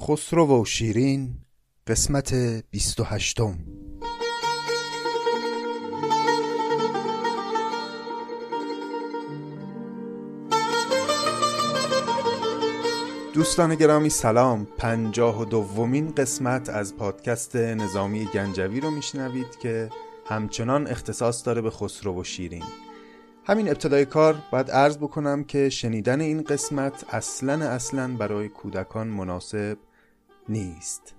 خسرو و شیرین قسمت بیست و هشتم. دوستان گرامی سلام. پنجاه و دومین قسمت از پادکست نظامی گنجوی رو میشنوید که همچنان اختصاص داره به خسرو و شیرین. همین ابتدای کار باید عرض بکنم که شنیدن این قسمت اصلا اصلا برای کودکان مناسب نیست.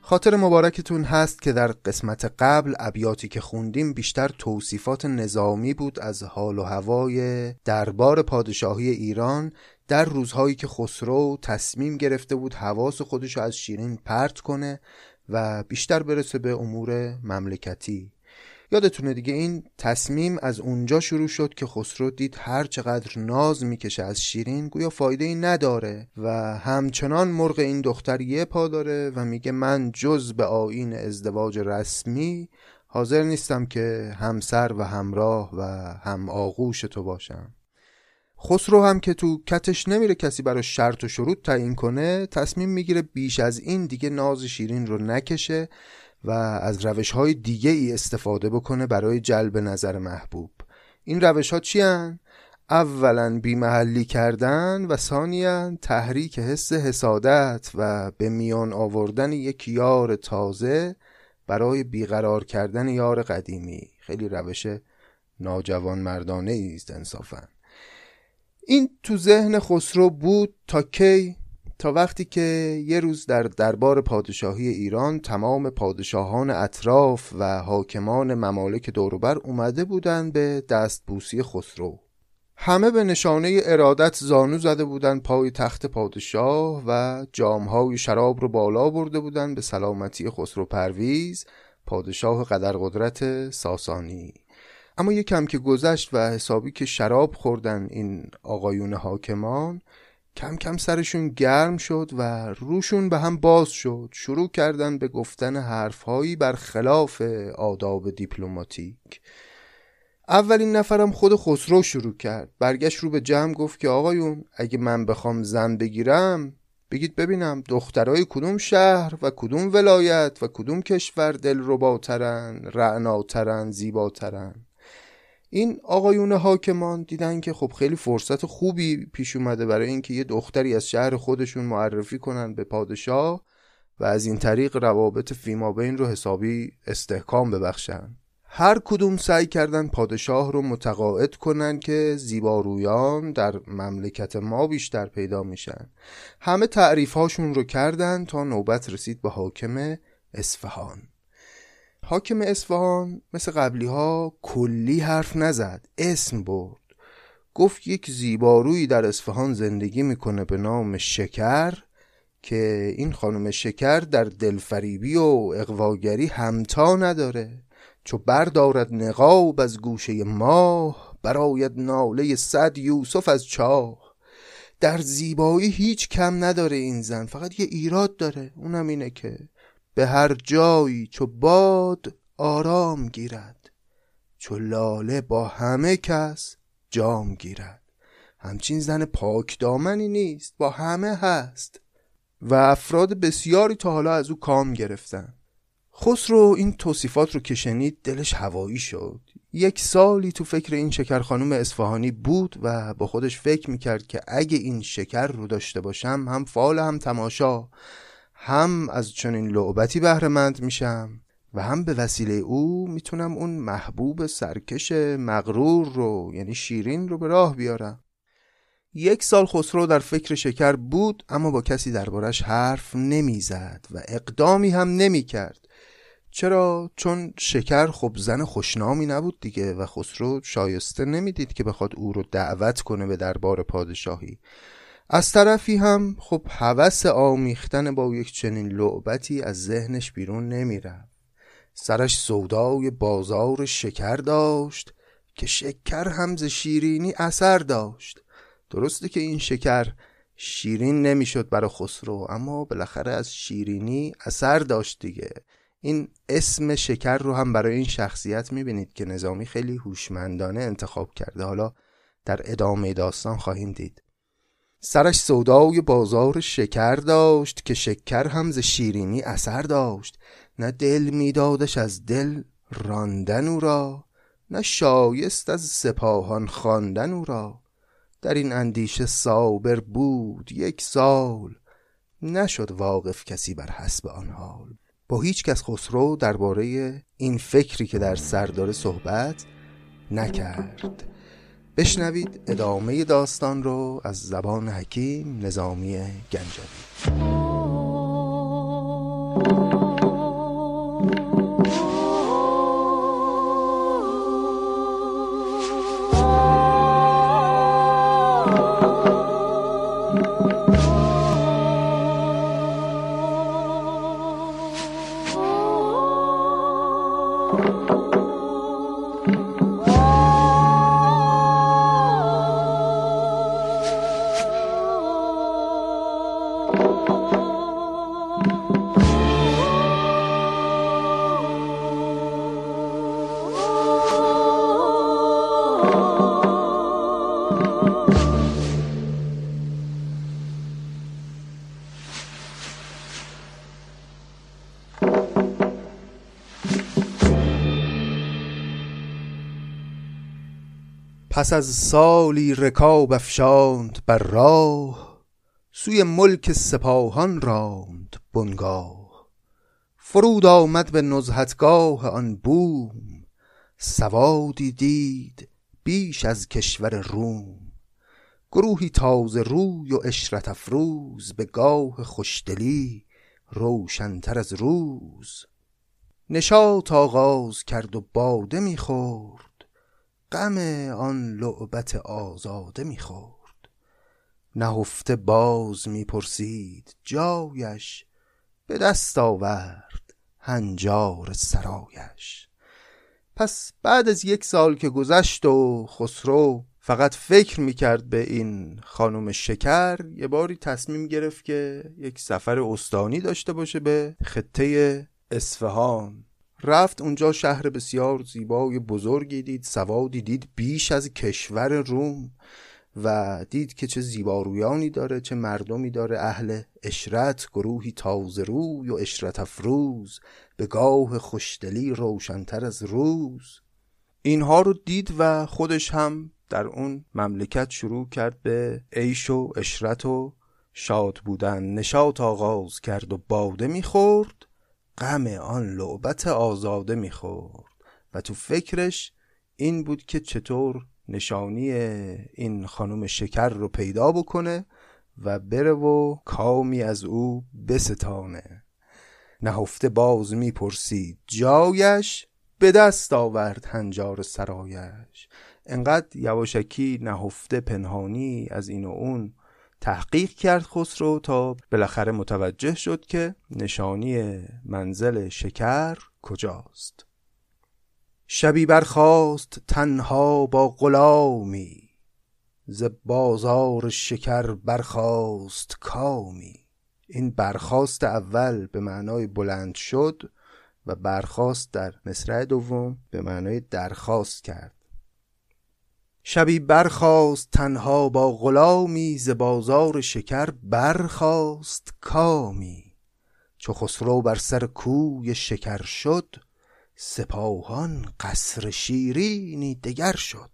خاطر مبارکتون هست که در قسمت قبل ابیاتی که خوندیم بیشتر توصیفات نظامی بود از حال و هوای دربار پادشاهی ایران در روزهایی که خسرو تصمیم گرفته بود حواس خودشو از شیرین پرت کنه و بیشتر برسه به امور مملکتی. یادتونه دیگه این تصمیم از اونجا شروع شد که خسرو دید هر چقدر ناز می‌کشه از شیرین گویا فایده ای نداره و همچنان مرغ این دختر یه پا داره و میگه من جز به آین ازدواج رسمی حاضر نیستم که همسر و همراه و هم آغوش تو باشم. خسرو هم که تو کتش نمیره کسی برای شرط و شروط تعیین کنه تصمیم می‌گیره بیش از این دیگه ناز شیرین رو نکشه و از روش های دیگه ای استفاده بکنه برای جلب نظر محبوب. این روش ها چی هن؟ اولا بیمحلی کردن و ثانیا تحریک حس حسادت و به میان آوردن یک یار تازه برای بیقرار کردن یار قدیمی. خیلی روش ناجوان مردانه است انصافا. این تو ذهن خسرو بود تا کی تا وقتی که یه روز در دربار پادشاهی ایران تمام پادشاهان اطراف و حاکمان ممالک دوروبر اومده بودند به دستبوسی خسرو. همه به نشانه ارادت زانو زده بودند پای تخت پادشاه و جامهای شراب رو بالا برده بودند به سلامتی خسرو پرویز پادشاه قدر قدرت ساسانی. اما یکم که گذشت و حسابی که شراب خوردن این آقایون حاکمان کم کم سرشون گرم شد و روشون به هم باز شد. شروع کردن به گفتن حرفهایی بر خلاف آداب دیپلماتیک. اولین نفرم خود خسرو شروع کرد. برگشت رو به جمع گفت که آقایون اگه من بخوام زن بگیرم بگید ببینم دخترای کدوم شهر و کدوم ولایت و کدوم کشور دل رباترن رعناترن زیباترن. این آقایون حاکمان دیدن که خب خیلی فرصت خوبی پیش اومده برای اینکه یه دختری از شهر خودشون معرفی کنن به پادشاه و از این طریق روابط فیما بین رو حسابی استحکام ببخشن. هر کدوم سعی کردن پادشاه رو متقاعد کنن که زیبارویان در مملکت ما بیشتر پیدا میشن. همه تعریف هاشون رو کردن تا نوبت رسید به حاکم اصفهان. حاکم اصفهان مثل قبلی ها کلی حرف نزد اسم برد. گفت یک زیبارویی در اصفهان زندگی می‌کنه به نام شکر که این خانم شکر در دلفریبی و اقواگری همتا نداره. چو بردارد نقاب از گوشه ماه براید ناله صد یوسف از چاه. در زیبایی هیچ کم نداره این زن فقط یه ایراد داره اونم اینه که به هر جایی چو باد آرام گیرد چو لاله با همه کس جام گیرد. همچین زن پاک دامنی نیست با همه هست. و افراد بسیاری تا حالا از او کام گرفتن. خسرو این توصیفات رو که شنید دلش هوایی شد. یک سالی تو فکر این شکر خانوم اصفهانی بود و با خودش فکر می‌کرد که اگه این شکر رو داشته باشم هم فال هم تماشا. هم از چنین لعبتی بهرهمند میشم و هم به وسیله او می‌تونم اون محبوب سرکش مغرور رو یعنی شیرین رو به راه بیارم. یک سال خسرو در فکر شکر بود اما با کسی دربارش حرف نمی‌زد و اقدامی هم نمی‌کرد. چرا؟ چون شکر خب زن خوشنامی نبود دیگه و خسرو شایسته نمی‌دید که بخواد او رو دعوت کنه به دربار پادشاهی. از طرفی هم خب هوس آمیختن با یک چنین لعبتی از ذهنش بیرون نمیره سرش سودای بازار شکر داشت که شکر همز شیرینی اثر داشت. درسته که این شکر شیرین نمی‌شد برای خسرو اما بالاخره از شیرینی اثر داشت دیگه. این اسم شکر رو هم برای این شخصیت می‌بینید که نظامی خیلی هوشمندانه انتخاب کرده. حالا در ادامه داستان خواهیم دید. سرش سودای بازار شکر داشت که شکر هم ز شیرینی اثر داشت. نه دل میدادش از دل راندن او را نه شایست از سپاهان خواندن او را. در این اندیشه صابر بود یک سال نشد واقف کسی بر حسب آن حال. با هیچ کس خسرو درباره این فکری که در سر داره صحبت نکرد. بشنوید ادامه داستان رو از زبان حکیم نظامی گنجوی. پس از سالی رکاب افشاند بر راه سوی ملک سپاهان راند بنگاه. فرود آمد به نزهتگاه آن بوم سوادی دید بیش از کشور روم. گروهی تازه روی و اشرت افروز به گاه خوشدلی روشنتر از روز. نشاط آغاز کرد و باده می‌خورد. غم آن لعبت آزاده می‌خورد. نهفته باز می‌پرسید جایش به دست آورد هنجار سرایش. پس بعد از یک سال که گذشت و خسرو فقط فکر می‌کرد به این خانم شکر یه باری تصمیم گرفت که یک سفر استانی داشته باشه به خطه اصفهان. رفت اونجا شهر بسیار زیبای بزرگی دید سوادی دید بیش از کشور روم و دید که چه زیبارویانی داره چه مردمی داره. اهل اشرت گروهی تازه روی و اشرت افروز به گاه خوشدلی روشنتر از روز. اینها رو دید و خودش هم در اون مملکت شروع کرد به عیش و اشرت و شاد بودن. نشاط آغاز کرد و باده می‌خورد. غم آن لعبت آزاده می‌خورد و تو فکرش این بود که چطور نشانی این خانم شکر رو پیدا بکنه و بره و کامی از او بستانه. نهفته باز می‌پرسید جایش به دست آورد هنجار سرایش. انقدر یواشکی نهفته پنهانی از این و اون تحقیق کرد خسرو تا بالاخره متوجه شد که نشانی منزل شکر کجاست. شبی برخاست تنها با غلامی ز بازار شکر برخاست کامی. این برخاست اول به معنای بلند شد و برخاست در مصرع دوم به معنای درخواست کرد. شبی برخاست تنها با غلامی ز بازار شکر برخاست کامی. چو خسرو بر سر کوی شکر شد سپاهان قصر شیرینی دگر شد.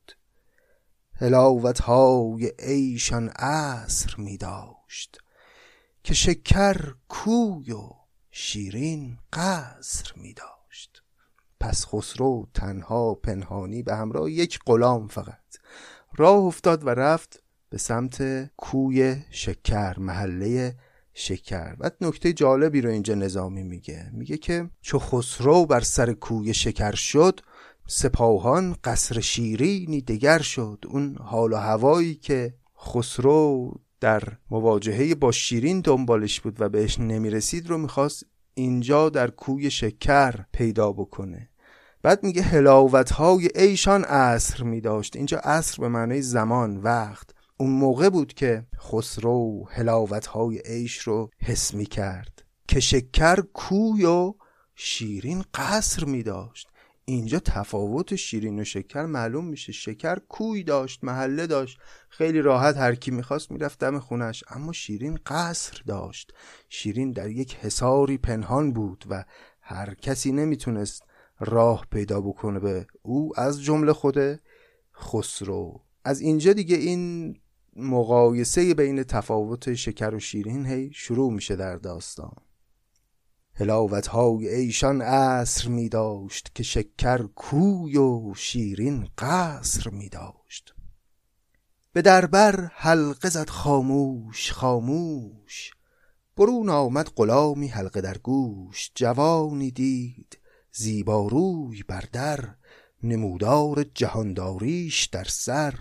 هلاوت های ایشان عصر می داشت که شکر کوی و شیرین قصر می داشت. پس خسرو تنها پنهانی به همراه یک غلام فقط. راه افتاد و رفت به سمت کوی شکر محله شکر. بعد نکته جالبی رو اینجا نظامی میگه. میگه که چو خسرو بر سر کوی شکر شد سپاهان قصر شیرینی دگر شد. اون حال و هوایی که خسرو در مواجهه با شیرین دنبالش بود و بهش نمی‌رسید رو می‌خواست اینجا در کوی شکر پیدا بکنه. بعد میگه هلاوت های ایشان عصر می داشت اینجا عصر به معنی زمان وقت. اون موقع بود که خسرو هلاوت های عیش رو حس می کرد که شکر کوی و شیرین قصر می داشت اینجا تفاوت شیرین و شکر معلوم میشه. شکر کوی داشت محله داشت. خیلی راحت هر کی می‌خواست می‌رفت دم خونش اما شیرین قصر داشت. شیرین در یک حساری پنهان بود و هر کسی نمی‌تونست راه پیدا بکنه به او از جمله خود خسرو. از اینجا دیگه این مقایسه بین تفاوت شکر و شیرین هی شروع میشه در داستان. هلاوت های ایشان عصر می داشت که شکر کوی و شیرین قصر می داشت به دربر حلقه زد خاموش خاموش. برون آمد غلامی حلقه در گوش. جوانی دید زیباروی بر در نمودار جهانداریش در سر.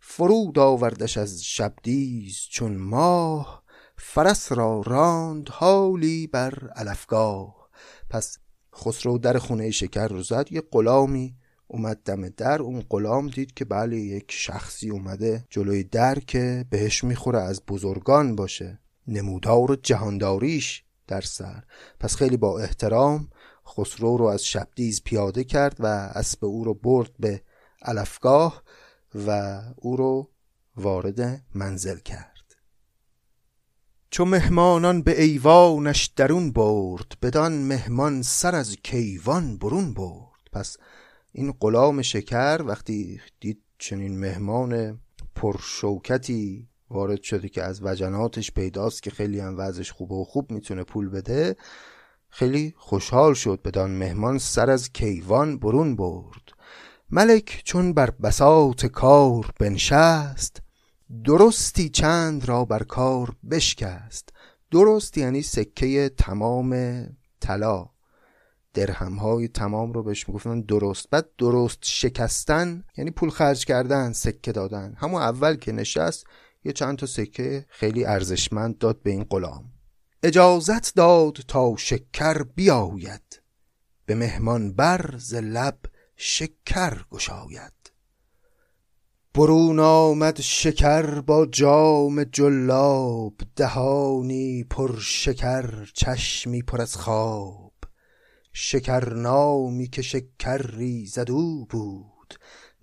فرود آوردش از شبدیز چون ماه فرس را راند حالی بر علفگاه. پس خسرو در خونه شکر رو زد یه غلامی اومد دم در. اون غلام دید که بله یک شخصی اومده جلوی در که بهش می‌خوره از بزرگان باشه. نمودار جهانداریش در سر. پس خیلی با احترام خسرو رو از شبدیز پیاده کرد و اسب او رو برد به علفگاه و او رو وارد منزل کرد. چو مهمانان به ایوانش درون برد بدان مهمان سر از کیوان برون برد. پس این غلام شکر وقتی دید چنین مهمان پرشوکتی وارد شده که از وجناتش پیداست که خیلی هم وضعش خوبه و خوب می‌تونه پول بده خیلی خوشحال شد بدان مهمان سر از کیوان برون برد. ملک چون بر بساط کار بنشست درستی چند را بر کار بشکست. درست یعنی سکه تمام طلا. درهم های تمام رو بهش می‌گفتن درست. بعد درست شکستن یعنی پول خرج کردن سکه دادن. همون اول که نشست یه چند تا سکه خیلی ارزشمند داد به این غلام. اجازت داد تا شکر بیاید. به مهمان بر ز لب شکر گشاید. برون آمد شکر با جام جلاب دهانی پر شکر چشمی پر از خواب. شکر نامی که شکر ریزد او بود.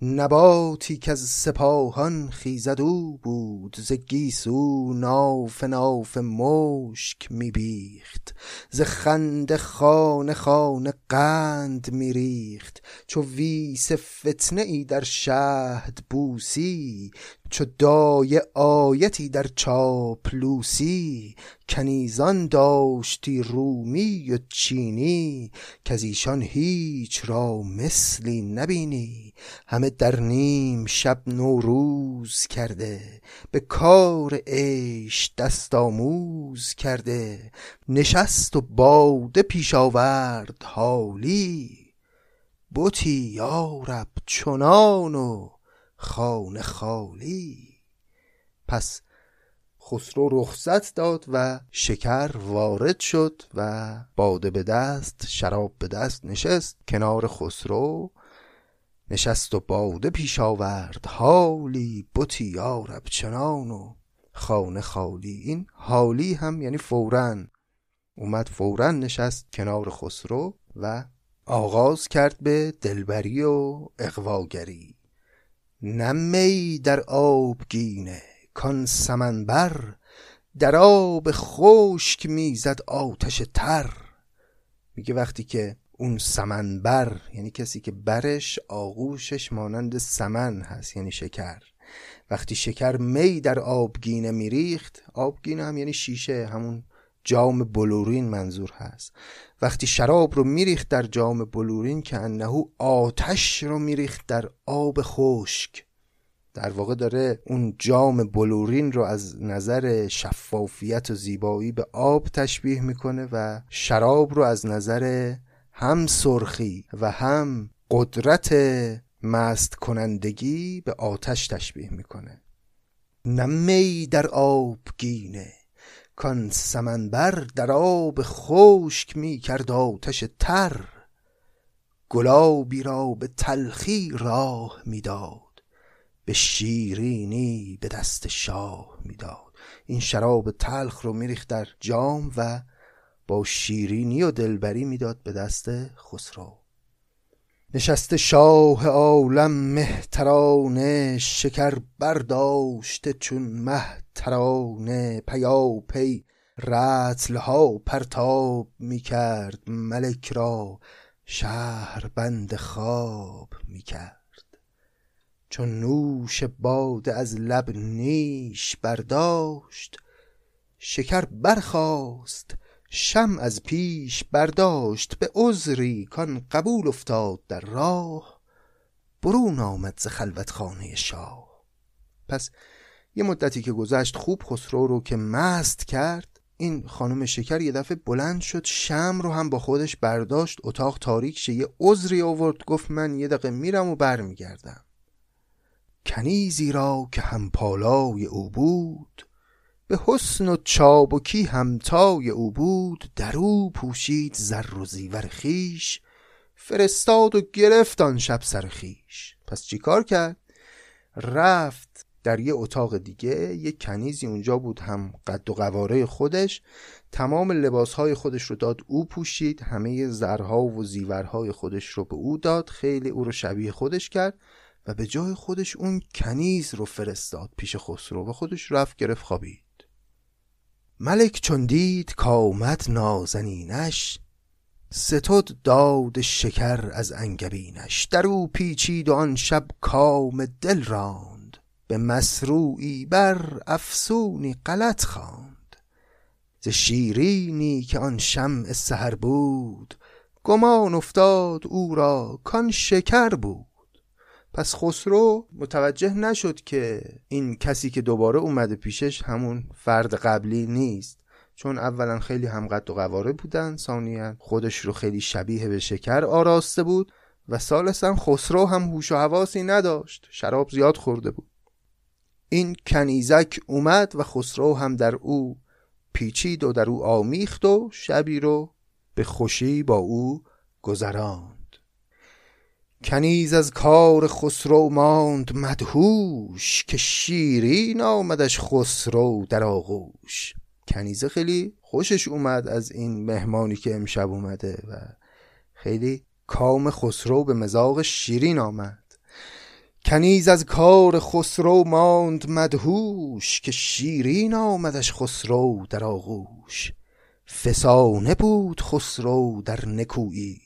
نباتی که از سپاهان خیزد او بود ز گیسو ناف ناف مشک میبیخت. ز خنده خانه خانه قند میریخت. چو ویس فتنه ای در شهد بوسی چو دایه آیتی در چاپلوسی کنیزان داشتی رومی و چینی که از ایشان هیچ را مثلی نبینی. همه در نیم شب نوروز کرده به کار عیش دست آموز کرده. نشست و باده پیش آورد حالی. بتی یارب چنان و خانه خالی. پس خسرو رخصت داد و شکر وارد شد و باده به دست شراب به دست نشست کنار خسرو. نشست و باده پیش آورد. حالی بتی یارب چنان و خانه خالی. این حالی هم یعنی فورا. اومد فورا نشست کنار خسرو و آغاز کرد به دلبری و اقواگری نمی در آبگینه کان سمنبر در آب خشک می‌زد آتش تر. میگه وقتی که اون سمنبر یعنی کسی که برش آغوشش مانند سمن هست یعنی شکر. وقتی شکر می در آبگینه میریخت آبگینه هم یعنی شیشه همون جام بلورین منظور هست. وقتی شراب رو میریخت در جام بلورین که انهو آتش رو میریخت در آب خشک. در واقع داره اون جام بلورین رو از نظر شفافیت و زیبایی به آب تشبیه می‌کنه و شراب رو از نظر هم سرخی و هم قدرت مست کنندگی به آتش تشبیه می‌کنه. نمی در آبگینه کان سمنبر در آب خشک می کرد آتش تر. گلابی را به تلخی راه می‌داد به شیرینی به دست شاه می‌داد این شراب تلخ رو میریخت در جام و با شیرینی و دلبری می‌داد به دست خسرو. نشسته شاه عالم مهترانه شکر برداشته چون مهترانه. پیا پی رتلها پرتاب می کرد ملک را شهر بند خواب می کرد چون نوش باده از لب نیش برداشت شکر برخاست شم از پیش برداشت به عذری کان قبول افتاد در راه برون آمد ز خلوتخانه شاه. پس یه مدتی که گذشت خوب خسرو رو که مست کرد این خانم شکر یه دفعه بلند شد شم رو هم با خودش برداشت اتاق تاریک شه یه عذری آورد گفت من یه دقیقه میرم و برمیگردم. کنیزی را که همپالای او بود به حسن و چابکی همتای او بود در او پوشید زر و زیور خیش فرستاد و گرفت آن شب سر خیش پس چیکار کرد؟ رفت در یه اتاق دیگه یه کنیزی اونجا بود هم قد و قواره خودش تمام لباسهای خودش رو داد او پوشید همه زرها و زیورهای خودش رو به او داد خیلی او رو شبیه خودش کرد و به جای خودش اون کنیز رو فرستاد پیش خسرو و خودش رفت گرفت خوابید. ملک چون دید کامد نازنینش ستد داد شکر از انگبینش. در او پیچید و آن شب کام دل راند به مسروعی بر افسونی غلط خواند. ز شیرینی که آن شمع سحر بود گمان افتاد او را کان شکر بود. پس خسرو متوجه نشد که این کسی که دوباره اومده پیشش همون فرد قبلی نیست. چون اولا خیلی هم قد و قواره بودن ثانیا خودش رو خیلی شبیه به شکر آراسته بود و سالسا خسرو هم هوش و حواسی نداشت. شراب زیاد خورده بود. این کنیزک اومد و خسرو هم در او پیچید و در او آمیخت و شبی رو به خوشی با او گذران کنیز از کار خسرو ماند مدهوش که شیرین آمدش خسرو در آغوش. کنیزه خیلی خوشش اومد از این مهمانی که امشب اومده و خیلی کام خسرو به مزاق شیرین آمد. کنیز از کار خسرو ماند مدهوش که شیرین آمدش خسرو در آغوش. فسانه بود خسرو در نکویی.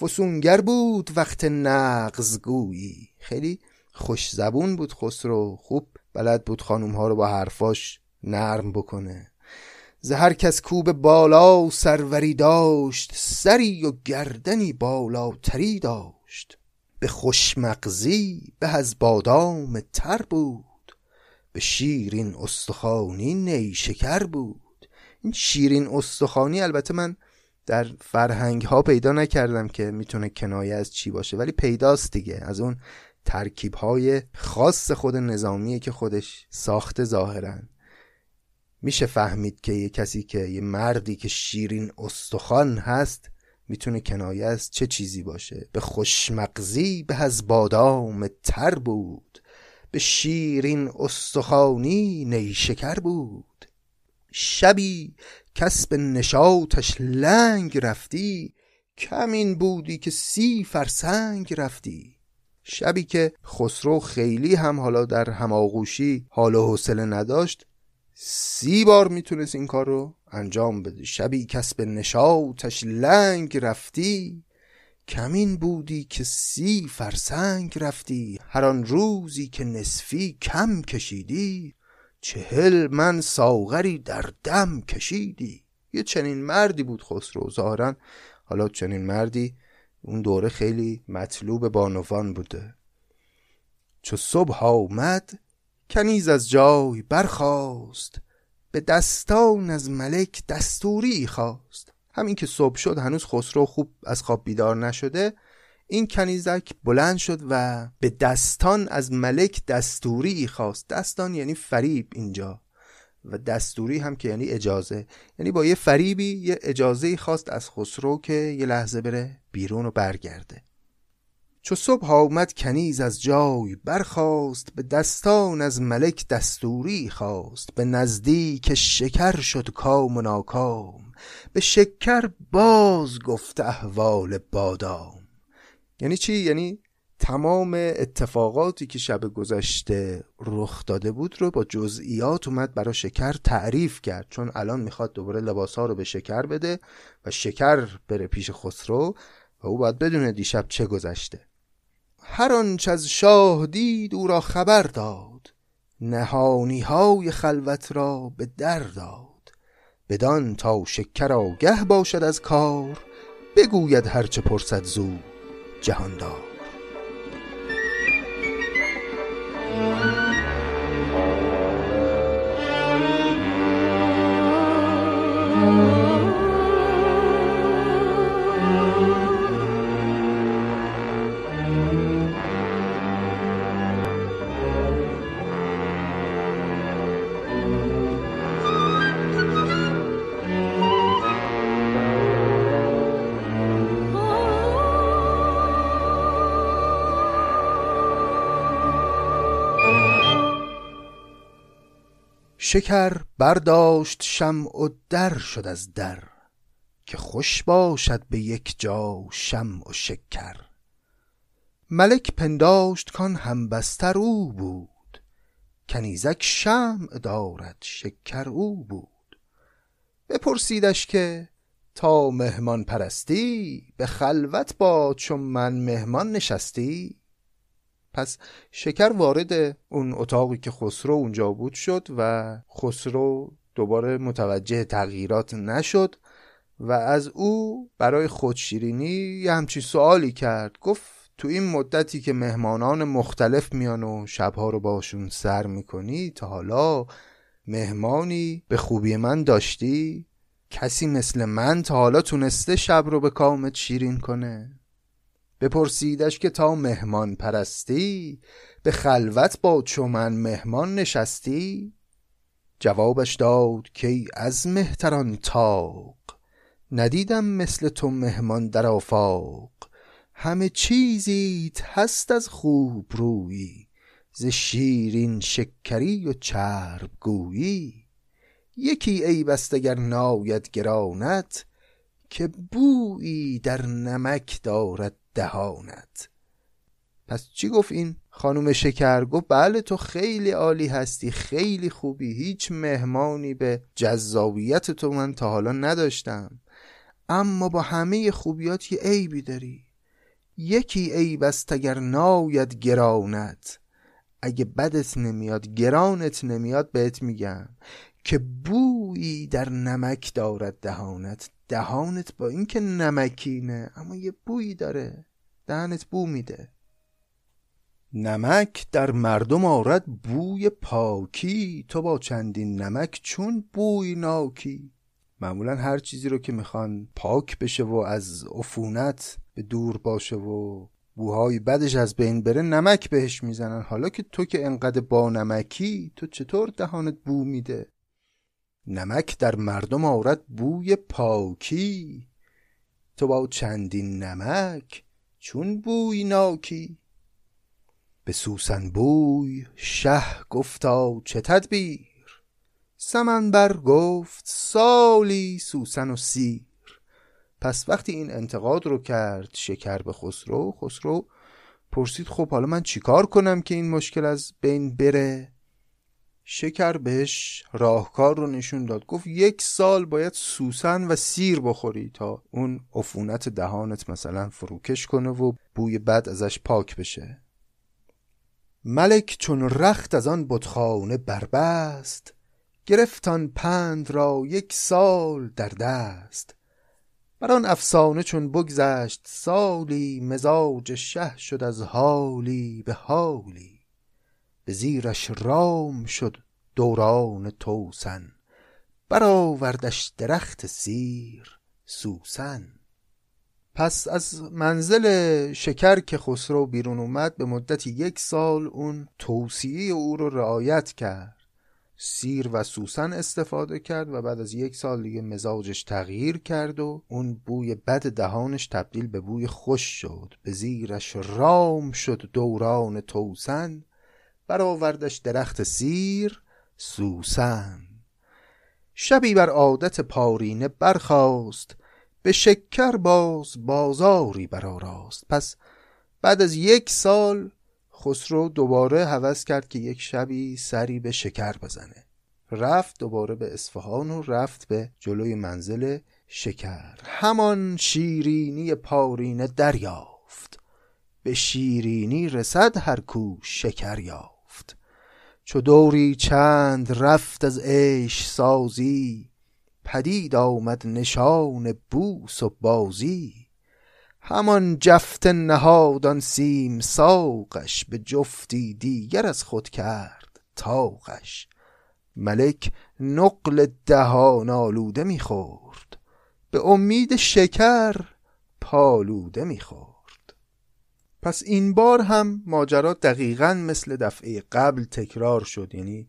فسونگر بود وقت نقض گویی خیلی خوش زبون بود خسرو خوب بلد بود خانوم ها رو با حرفاش نرم بکنه. زهر کس کوب بالا سروری داشت سری و گردنی بالاتری داشت. به خوشمغزی به از بادام تر بود. به شیرین استخوانی نیشکر بود. این شیرین استخوانی البته من در فرهنگ ها پیدا نکردم که می‌تونه کنایه از چی باشه ولی پیداست دیگه. از اون ترکیب های خاص خود نظامیه که خودش ساخته ظاهرن میشه فهمید که یه کسی که یه مردی که شیرین استخوان هست می‌تونه کنایه از چه چیزی باشه؟ به خوشمغزی به از بادام تر بود. به شیرین استخوانی نیشکر بود. شبی کسب نشاطش لنگ رفتی کمین بودی که سی فرسنگ رفتی. شبی که خسرو خیلی هم حالا در هماغوشی حال و حوصله نداشت سی بار می‌تونست این کار رو انجام بده. شبی کسب نشاطش لنگ رفتی کمین بودی که سی فرسنگ رفتی. هر آن روزی که نصفی کم کشیدی چهل من ساغری در دم کشیدی. یه چنین مردی بود خسرو ظاهرا حالا چنین مردی اون دوره خیلی مطلوب بانوان بوده. چو صبح آمد کنیز از جای برخاست. به دستان از ملک دستوری خواست. همین که صبح شد هنوز خسرو خوب از خواب بیدار نشده. این کنیزک بلند شد و به دستان از ملک دستوری خواست. دستان یعنی فریب اینجا. و دستوری هم که یعنی اجازه. یعنی با یه فریبی یه اجازه خواست از خسرو که یه لحظه بره بیرون و برگرده. چو صبح آمد کنیز از جای برخواست به دستان از ملک دستوری خواست. به نزدیک شکر شد کام و ناکام به شکر باز گفت احوال بادام. یعنی چی؟ یعنی تمام اتفاقاتی که شب گذشته رخ داده بود رو با جزئیات اومد برای شکر تعریف کرد. چون الان می‌خواد دوباره لباس ها رو به شکر بده و شکر بره پیش خسرو و او باید بدونه دیشب چه گذشته. هر آنچه از شاه دید او را خبر داد. نهانی های خلوت را به در داد. بدان تا شکر آگه باشد از کار بگوید هرچه پرسد زو جهاندار. شکر برداشت شمع و در شد از در که خوش باشد به یک جا شمع و شکر. ملک پنداشت کان همبستر او بود کنیزک شمع دارد شکر او بود. بپرسیدش که تا مهمان پرستی به خلوت با چون من مهمان نشستی؟ پس شکر وارد اون اتاقی که خسرو اونجا بود شد و خسرو دوباره متوجه تغییرات نشد و از او برای خودشیرینی یه همچی سوالی کرد گفت تو این مدتی که مهمانان مختلف میان و شبها رو باشون سر می‌کنی تا حالا مهمانی به خوبی من داشتی؟ کسی مثل من تا حالا تونسته شب رو به کامت شیرین کنه؟ بپرسیدش که تا مهمان پرستی به خلوت با چومن مهمان نشستی؟ جوابش داد که از مهتران تاق ندیدم مثل تو مهمان در آفاق. همه چیزیت هست از خوب رویی ز شیرین شکری و چرب گویی. یکی ای بستگر ناید گرانت که بویی در نمک دارد دهانت. پس چی گفت این خانم شکر؟ گفت بله تو خیلی عالی هستی خیلی خوبی هیچ مهمانی به جذابیت تو من تا حالا نداشتم. اما با همه خوبیات یه عیبی داری. یکی عیب است اگر ناید گرانت. اگه بدت نمیاد گرانت نمیاد بهت میگم. که بویی در نمک دارد دهانت. دهانت با اینکه نمکینه اما یه بویی داره. دهنت بو میده. نمک در مردم آرد بوی پاکی. تو با چندین نمک چون بوی ناکی. معمولا هر چیزی رو که می‌خوان پاک بشه و از عفونت به دور باشه و بوهای بدش از بین بره نمک بهش می‌زنن. حالا که تو که انقدر با نمکی تو چطور دهانت بو میده؟ نمک در مردم آورد بوی پاکی. تو با چندین نمک چون بوی ناکی؟ به سوسن بوی شه گفتا چه تدبیر؟ سمن بر گفت سالی سوسن و سیر. پس وقتی این انتقاد رو کرد شکر به خسرو خسرو پرسید خب حالا من چیکار کنم که این مشکل از بین بره؟ شکر بهش راهکار رو نشون داد. گفت یک سال باید سوسن و سیر بخوری تا اون عفونت دهانت مثلا فروکش کنه و بوی بد ازش پاک بشه. ملک چون رخت از آن بتخانه بربست گرفتان پند را یک سال در دست. بر آن افسانه چون بگذشت سالی مزاج شه شد از حالی به حالی. به زیرش رام شد دوران توسن برآوردش درخت سیر سوسن. پس از منزل شکر که خسرو بیرون اومد به مدت یک سال اون توصیه او رو رعایت کرد. سیر و سوسن استفاده کرد و بعد از یک سال دیگه مزاجش تغییر کرد و اون بوی بد دهانش تبدیل به بوی خوش شد. به زیرش رام شد دوران توسن برآوردش درخت سیر سوسن. شبی بر عادت پارینه برخاست به شکر باز بازاری برآراست. پس بعد از یک سال خسرو دوباره هوس کرد که یک شبی سری به شکر بزنه. رفت دوباره به اصفهان و رفت به جلوی منزل شکر. همان شیرینی پارینه دریافت. به شیرینی رسد هر کو شکر یافت. چو دوری چند رفت از عیش سازی پدید آمد نشان بوس و بازی. همان جفت نهادان سیم ساقش به جفتی دیگر از خود کرد تاقش ملک نقل دهان آلوده می‌خورد به امید شکر پالوده می‌خورد. پس این بار هم ماجرا دقیقا مثل دفعه قبل تکرار شد یعنی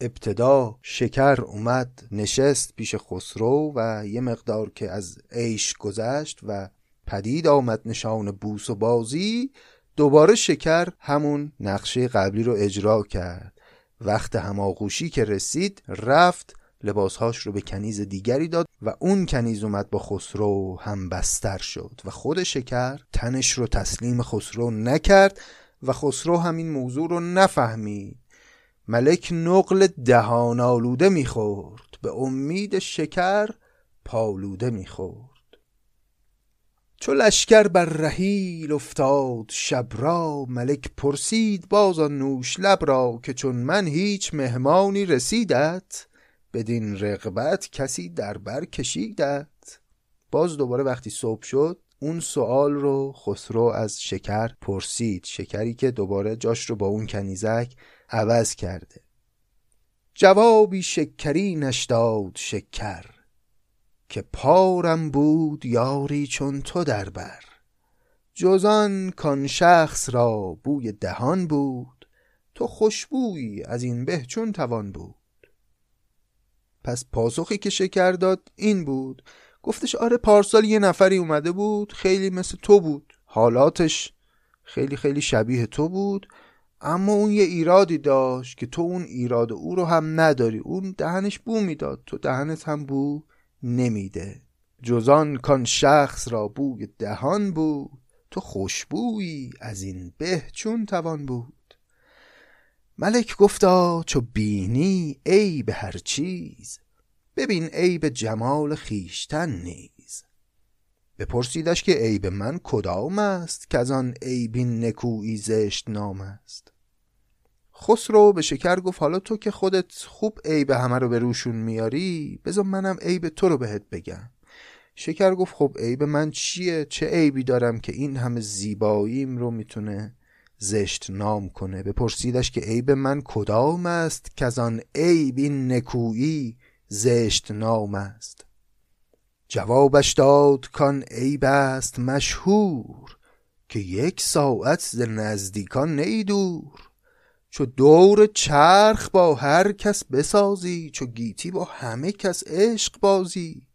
ابتدا شکر اومد نشست پیش خسرو و یه مقدار که از عیش گذشت و پدید آمد نشان بوس و بازی دوباره شکر همون نقشه قبلی رو اجرا کرد. وقت هماغوشی که رسید رفت لباسهاش رو به کنیز دیگری داد و اون کنیز اومد با خسرو هم بستر شد و خود شکر تنش رو تسلیم خسرو نکرد و خسرو همین موضوع رو نفهمید. ملک نقل دهان آلوده می‌خورد به امید شکر پالوده می‌خورد. چو لشکر بر رهیل افتاد شب را ملک پرسید باز آن نوش لب را که چون من هیچ مهمانی رسیدت؟ بدین رغبت کسی در بر کشیدت. باز دوباره وقتی صبح شد اون سوال رو خسرو از شکر پرسید شکری که دوباره جاش رو با اون کنیزک عوض کرده. جوابی شکری نشداد شکر که پارم بود یاری چون تو در بر. جزان کان شخص را بوی دهان بود تو خوشبویی از این به چون توان بود. پس پاسخی که شکر داد این بود. گفتش آره پارسال یه نفری اومده بود خیلی مثل تو بود. حالاتش خیلی خیلی شبیه تو بود. اما اون یه ایرادی داشت که تو اون ایراد او رو هم نداری. اون دهنش بو می‌داد. تو دهنت هم بو نمیده. جزان کان شخص را بوی دهان بود. تو خوشبویی از این به چون توان بود. ملک گفتا چو بینی ای به هر چیز ببین عیب جمال خیشتن نیز. بپرسیدش که عیب من کدام است که از آن عیبین نکویی زشت نام است. خسرو به شکر گفت حالا تو که خودت خوب عیب همه رو به روشون میاری بذار منم عیب تو رو بهت بگم. شکر گفت خب عیب من چیه؟ چه عیبی دارم که این همه زیباییم رو می‌تونه زشت نام کنه. بپرسیدش که عیب من کدام است که از آن عیب این نکویی زشت نام است. جوابش داد کان عیب است مشهور که یک ساعت ز نزدیکان نیدور چو دور چرخ با هر کس بسازی چو گیتی با همه کس عشق بازی.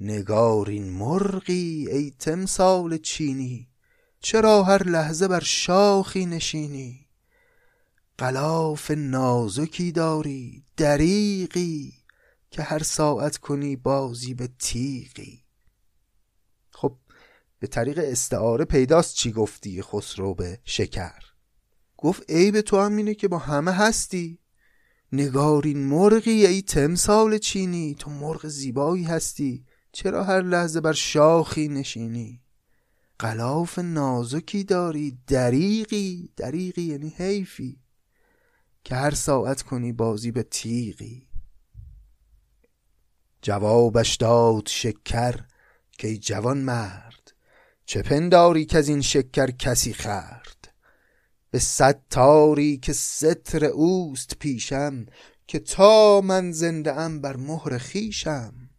نگارین مرغی ای تمثال چینی چرا هر لحظه بر شاخی نشینی؟ غلاف نازکی داری دریقی که هر ساعت کنی بازی به تیغی. خب به طریق استعاره پیداست چی گفتی خسرو به شکر؟ گفت عیب تو هم اینه که با همه هستی. نگارین مرغی ای تمثال چینی تو مرغ زیبایی هستی. چرا هر لحظه بر شاخی نشینی؟ قلاف نازکی داری دریقی دریقی یعنی حیفی. که هر ساعت کنی بازی به تیغی. جوابش داد شکر که جوان مرد چه پنداری که از این شکر کسی خرد؟ به صد تاری که ستر اوست پیشم که تا من زنده ام بر مهر خیشم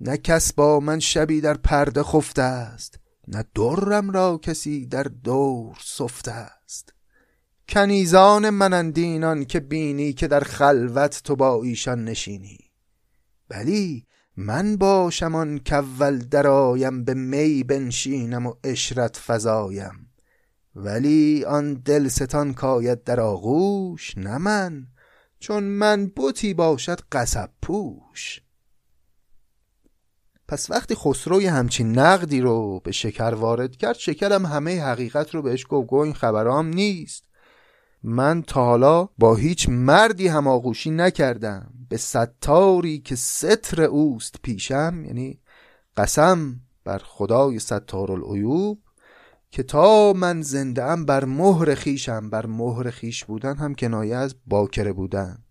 نه کس با من شبی در پرده خفته است نه درم را کسی در دور سفته است. کنیزان منندینان که بینی که در خلوت تو با ایشان نشینی. بلی من باشم آن کول درایم به می بنشینم و اشرت فزایم. ولی آن دل ستان کاید در آغوش نه من چون من بوتی باشد قصب پوش. پس وقتی خسرو همچین نقدی رو به شکر وارد کرد شکرم همه حقیقت رو بهش گفت گو این خبرام نیست. من تا حالا با هیچ مردی هماغوشی نکردم. به ستاری که ستر اوست پیشم یعنی قسم بر خدای ستار العیوب که تا من زنده ام بر مهر خیشم بر مهر خیش بودن هم کنایه از باکره بودن.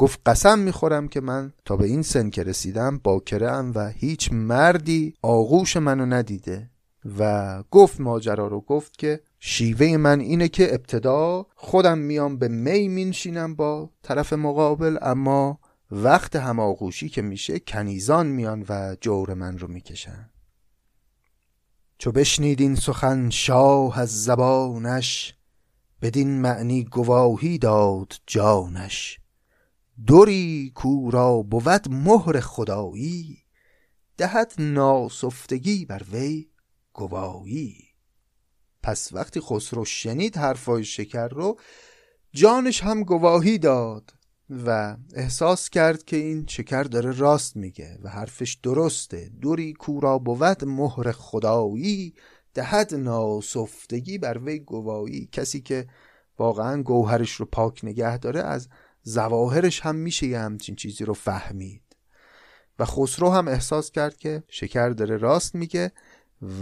گفت قسم می‌خورم که من تا به این سن که رسیدم باکره ام و هیچ مردی آغوش منو ندیده. و گفت ماجرا رو گفت که شیوه من اینه که ابتدا خودم میام به می مینشینم با طرف مقابل اما وقت هماغوشی که میشه کنیزان میان و جور من رو می‌کشن. چو بشنیدین سخن شاه از زبانش بدین معنی گواهی داد جانش. دوری کورا بود مهر خدایی دهد ناسفتگی بر وی گواهی. پس وقتی خسرو شنید حرفای شکر رو جانش هم گواهی داد و احساس کرد که این شکر داره راست میگه و حرفش درسته. دوری کورا بود مهر خدایی دهد ناسفتگی بر وی گواهی. کسی که واقعا گوهرش رو پاک نگه داره از زواهرش هم میشه یه همچین چیزی رو فهمید. و خسرو هم احساس کرد که شکر داره راست میگه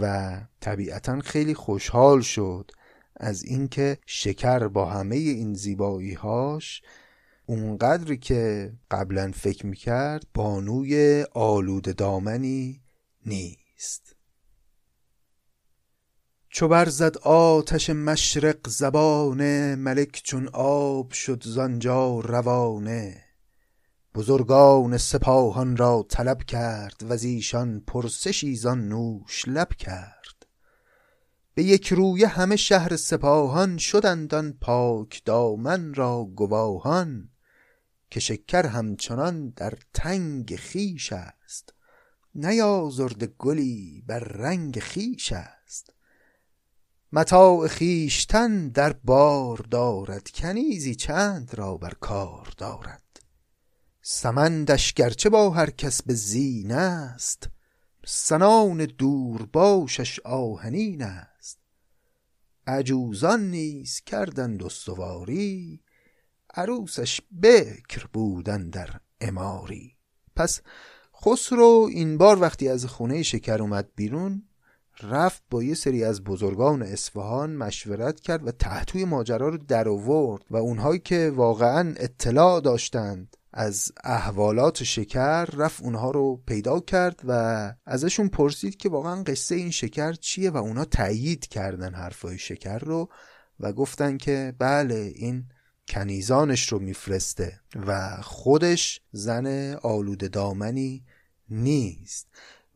و طبیعتا خیلی خوشحال شد از اینکه شکر با همه این زیبایی هاش اونقدری که قبلا فکر می‌کرد بانوی آلود دامنی نیست. چو برزد آتش مشرق زبانه ملک چون آب شد زانجا روانه بزرگان سپاهان را طلب کرد و زیشان پرسشی زان نوش لب کرد. به یک رویه همه شهر سپاهان شدند آن پاک دامن را گواهان که شکر همچنان در تنگ خیش است. نیازرده گلی بر رنگ خیش است. متاع خیشتن در بار دارد کنیزی چند را بر کار دارد. سمندش گرچه با هر کس به زین است سنان دور باشش آهنین است. عجوزان نیز کردند استواری عروسش بکر بودن در اماری پس خسرو این بار وقتی از خونه شکر اومد بیرون رفت با یه سری از بزرگان اصفهان مشورت کرد و تحتوی ماجرا رو در آورد و اونهایی که واقعا اطلاع داشتند از احوالات شکر رفت اونها رو پیدا کرد و ازشون پرسید که واقعا قصه این شکر چیه و اونا تایید کردن حرفای شکر رو و گفتن که بله این کنیزانش رو میفرسته و خودش زن آلوده دامنی نیست.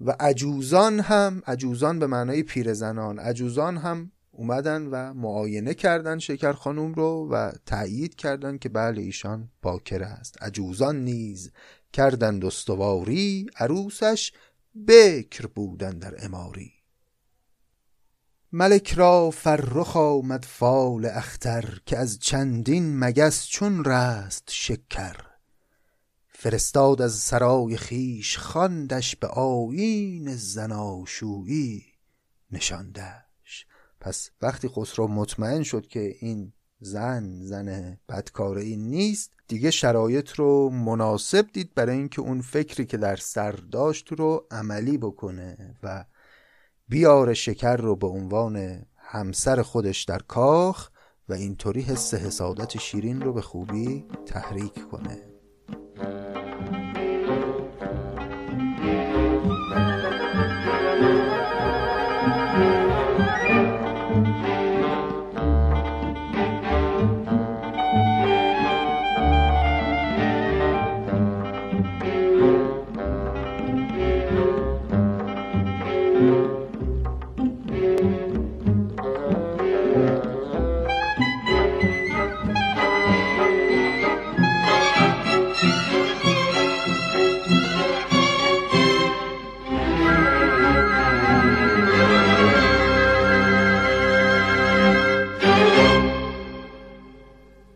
و عجوزان هم عجوزان به معنای پیرزنان عجوزان هم اومدن و معاینه کردن شکر خانوم رو و تأیید کردن که بله ایشان باکره است. عجوزان نیز کردن دستواری عروسش بکر بودن در اماری. ملک را فرخ آمد فال اختر که از چندین مگس چون رست شکر. فرستاد از سرای خیش خواندش به آیین زناشویی نشاندش. پس وقتی خسرو مطمئن شد که این زن زن بدکاره نیست دیگه شرایط رو مناسب دید برای اینکه اون فکری که در سر داشت رو عملی بکنه و بیار شکر رو به عنوان همسر خودش در کاخ و اینطوری حس حسادت شیرین رو به خوبی تحریک کنه. Música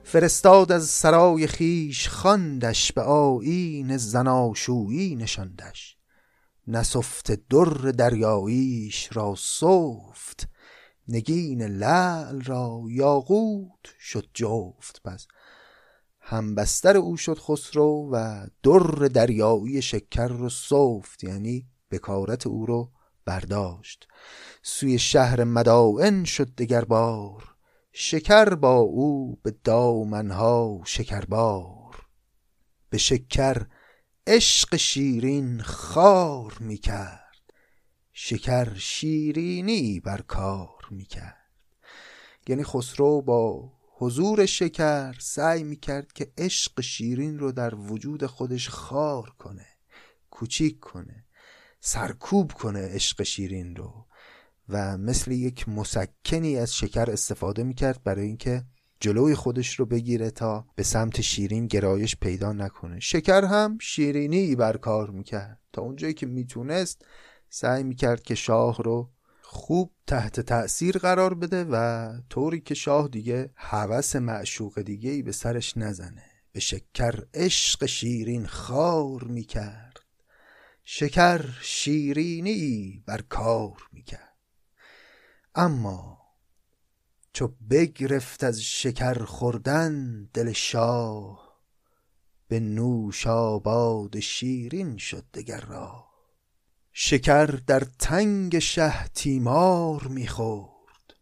فرستاد از سرای خیش خواندش به آیین زناشویی نشاندش. نسفت در دریاییش را سفت نگین لعل را یاقوت شد جفت پس. همبستر او شد خسرو و در دریایی شکر رو سفت یعنی بکارت او رو برداشت. سوی شهر مدائن شد دگر بار شکر با او به دامنها شکربار. به شکر عشق شیرین خار می کرد شکر شیرینی بر کار می کرد یعنی خسرو با حضور شکر سعی می کرد که عشق شیرین رو در وجود خودش خار کنه کوچیک کنه سرکوب کنه عشق شیرین رو. و مثل یک مسکنی از شکر استفاده می‌کرد برای اینکه جلوی خودش رو بگیره تا به سمت شیرین گرایش پیدا نکنه. شکر هم شیرینی بر کار می‌کرد. تا اونجایی که می‌تونست سعی می‌کرد که شاه رو خوب تحت تأثیر قرار بده و طوری که شاه دیگه حوث معشوق دیگه ای به سرش نزنه. به شکر عشق شیرین خار می‌کرد. شکر شیرینی بر کار می‌کرد. اما چو بگرفت از شکر خوردن دل شاه به نوش آباد شیرین شد دگر را شکر در تنگ شه تیمار می‌خورد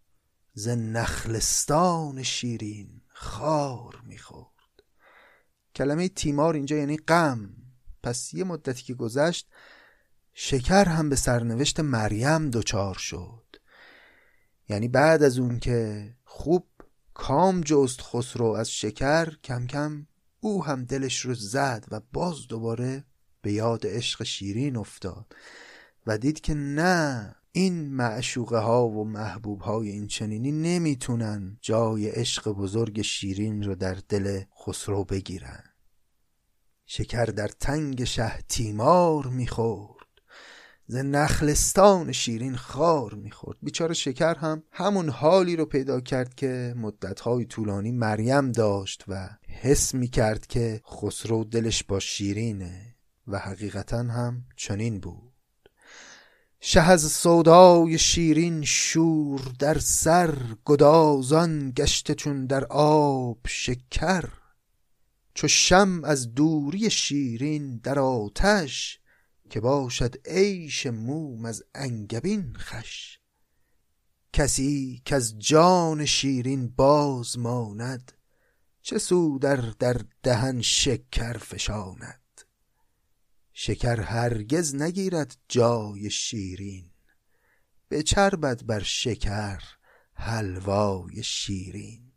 ز نخلستان شیرین خار می‌خورد کلمه تیمار اینجا یعنی غم. پس یه مدتی که گذشت شکر هم به سرنوشت مریم دچار شد. یعنی بعد از اون که خوب کام جست خسرو از شکر کم کم او هم دلش رو زد و باز دوباره به یاد عشق شیرین افتاد و دید که نه این معشوقه ها و محبوب های این چنینی نمی‌تونن جای عشق بزرگ شیرین رو در دل خسرو بگیرن. شکر در تنگ شه تیمار می‌خورد. ز نخلستان شیرین خار می‌خورد. بیچاره شکر هم همون حالی رو پیدا کرد که مدتهای طولانی مریم داشت و حس می‌کرد که خسرو دلش با شیرینه و حقیقتا هم چنین بود. شه از سودای شیرین شور در سر گدازان گشته چون در آب شکر. چو شم از دوری شیرین در آتش که باشد عیش موم از انگبین خش کسی که از جان شیرین باز ماند چه سود در دهن شکر فشاند. شکر هرگز نگیرد جای شیرین بچربد بر شکر حلوای شیرین.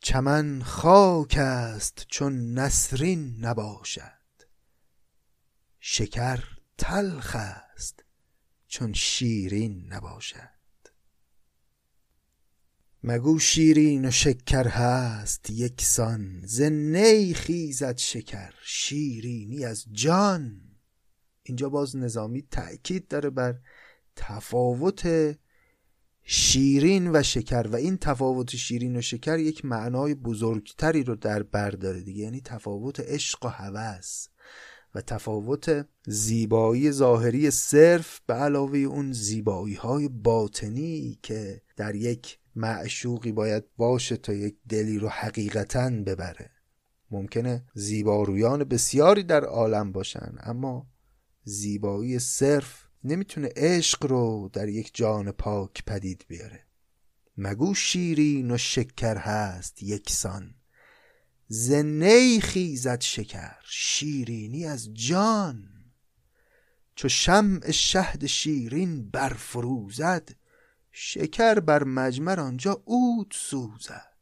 چمن خاک است چون نسرین نباشد. شکر تلخ است چون شیرین نباشد. مگو شیرین و شکر هست یکسان ز نی خیزد شکر شیرینی از جان. اینجا باز نظامی تأکید داره بر تفاوت شیرین و شکر و این تفاوت شیرین و شکر یک معنای بزرگتری رو در بر داره دیگه یعنی تفاوت عشق و هوس. و تفاوت زیبایی ظاهری صرف به علاوه اون زیبایی های باطنی که در یک معشوقی باید باشه تا یک دلی رو حقیقتا ببره. ممکنه زیبارویان بسیاری در عالم باشن اما زیبایی صرف نمی‌تونه عشق رو در یک جان پاک پدید بیاره. مگو شیرین و شکر هست یکسان. ز خیزد شکر شیرینی از جان. چو شمع شهد شیرین برفروزد شکر بر مجمر آنجا عود سوزد.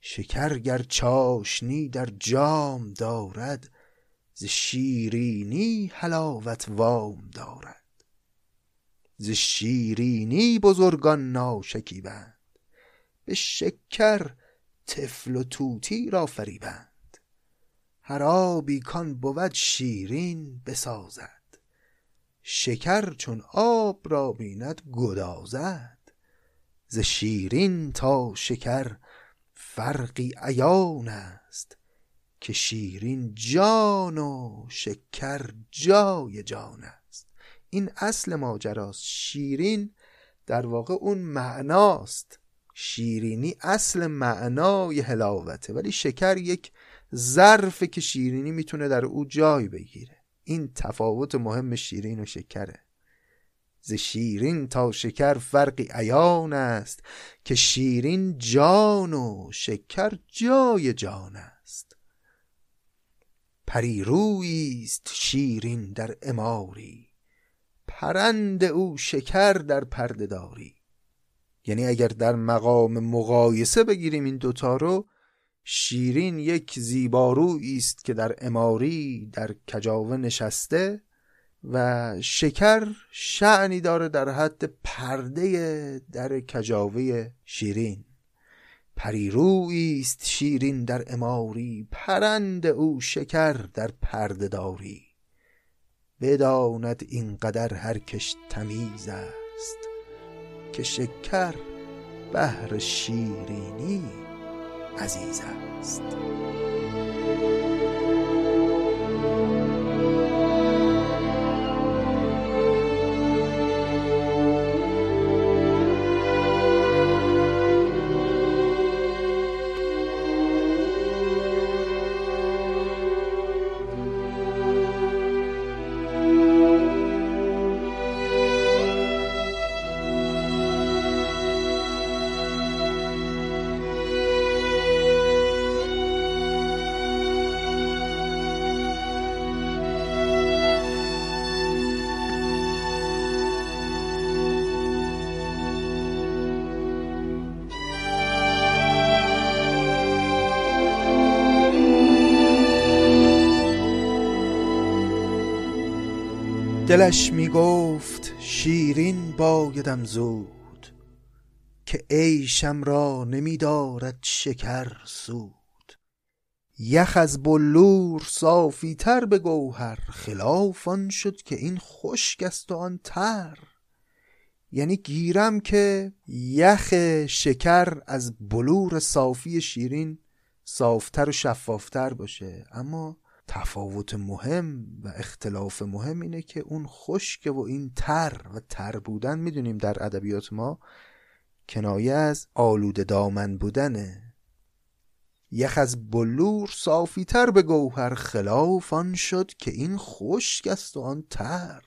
شکر گر چاشنی در جام دارد ز شیرینی حلاوت وام دارد. ز شیرینی بزرگان ناشکیبند به شکر طفل و توتی را فریبند. هر آبی کان بود شیرین بسازد. شکر چون آب را بیند گدازد. ز شیرین تا شکر فرقی عیان است که شیرین جان و شکر جای جان است. این اصل ماجراست. شیرین در واقع اون معناست. شیرینی اصل معنای هلاوته ولی شکر یک ظرفه که شیرینی می‌تونه در او جای بگیره. این تفاوت مهم شیرین و شکره. ز شیرین تا شکر فرقی عیان است که شیرین جان و شکر جای جان است. پری است شیرین در اماری پرند او شکر در پرده داری. یعنی اگر در مقام مقایسه بگیریم این دوتا رو شیرین یک زیبارویی است که در اماری در کجاوه نشسته و شکر شعنی داره در حد پرده در کجاوه شیرین. پریرویی است شیرین در اماری پرند او شکر در پرده داری بداند اینقدر هر کش تمیز است. که شکر بهر شیرینی عزیز است. دلش می گفت شیرین بایدم زود که عیشم را نمی دارد شکر سود. یخ از بلور صافی تر به گوهر خلاف آن شد که این خشک است و آن تر. یعنی گیرم که یخ شکر از بلور صافی شیرین صافتر و شفافتر باشه. اما تفاوت مهم و اختلاف مهم اینه که اون خشک و این تر و تر بودن می‌دونیم در ادبیات ما کنایه از آلوده دامن بودنه. یخ از بلور صافی تر به گوهر خلاف آن شد که این خشک است و آن تر.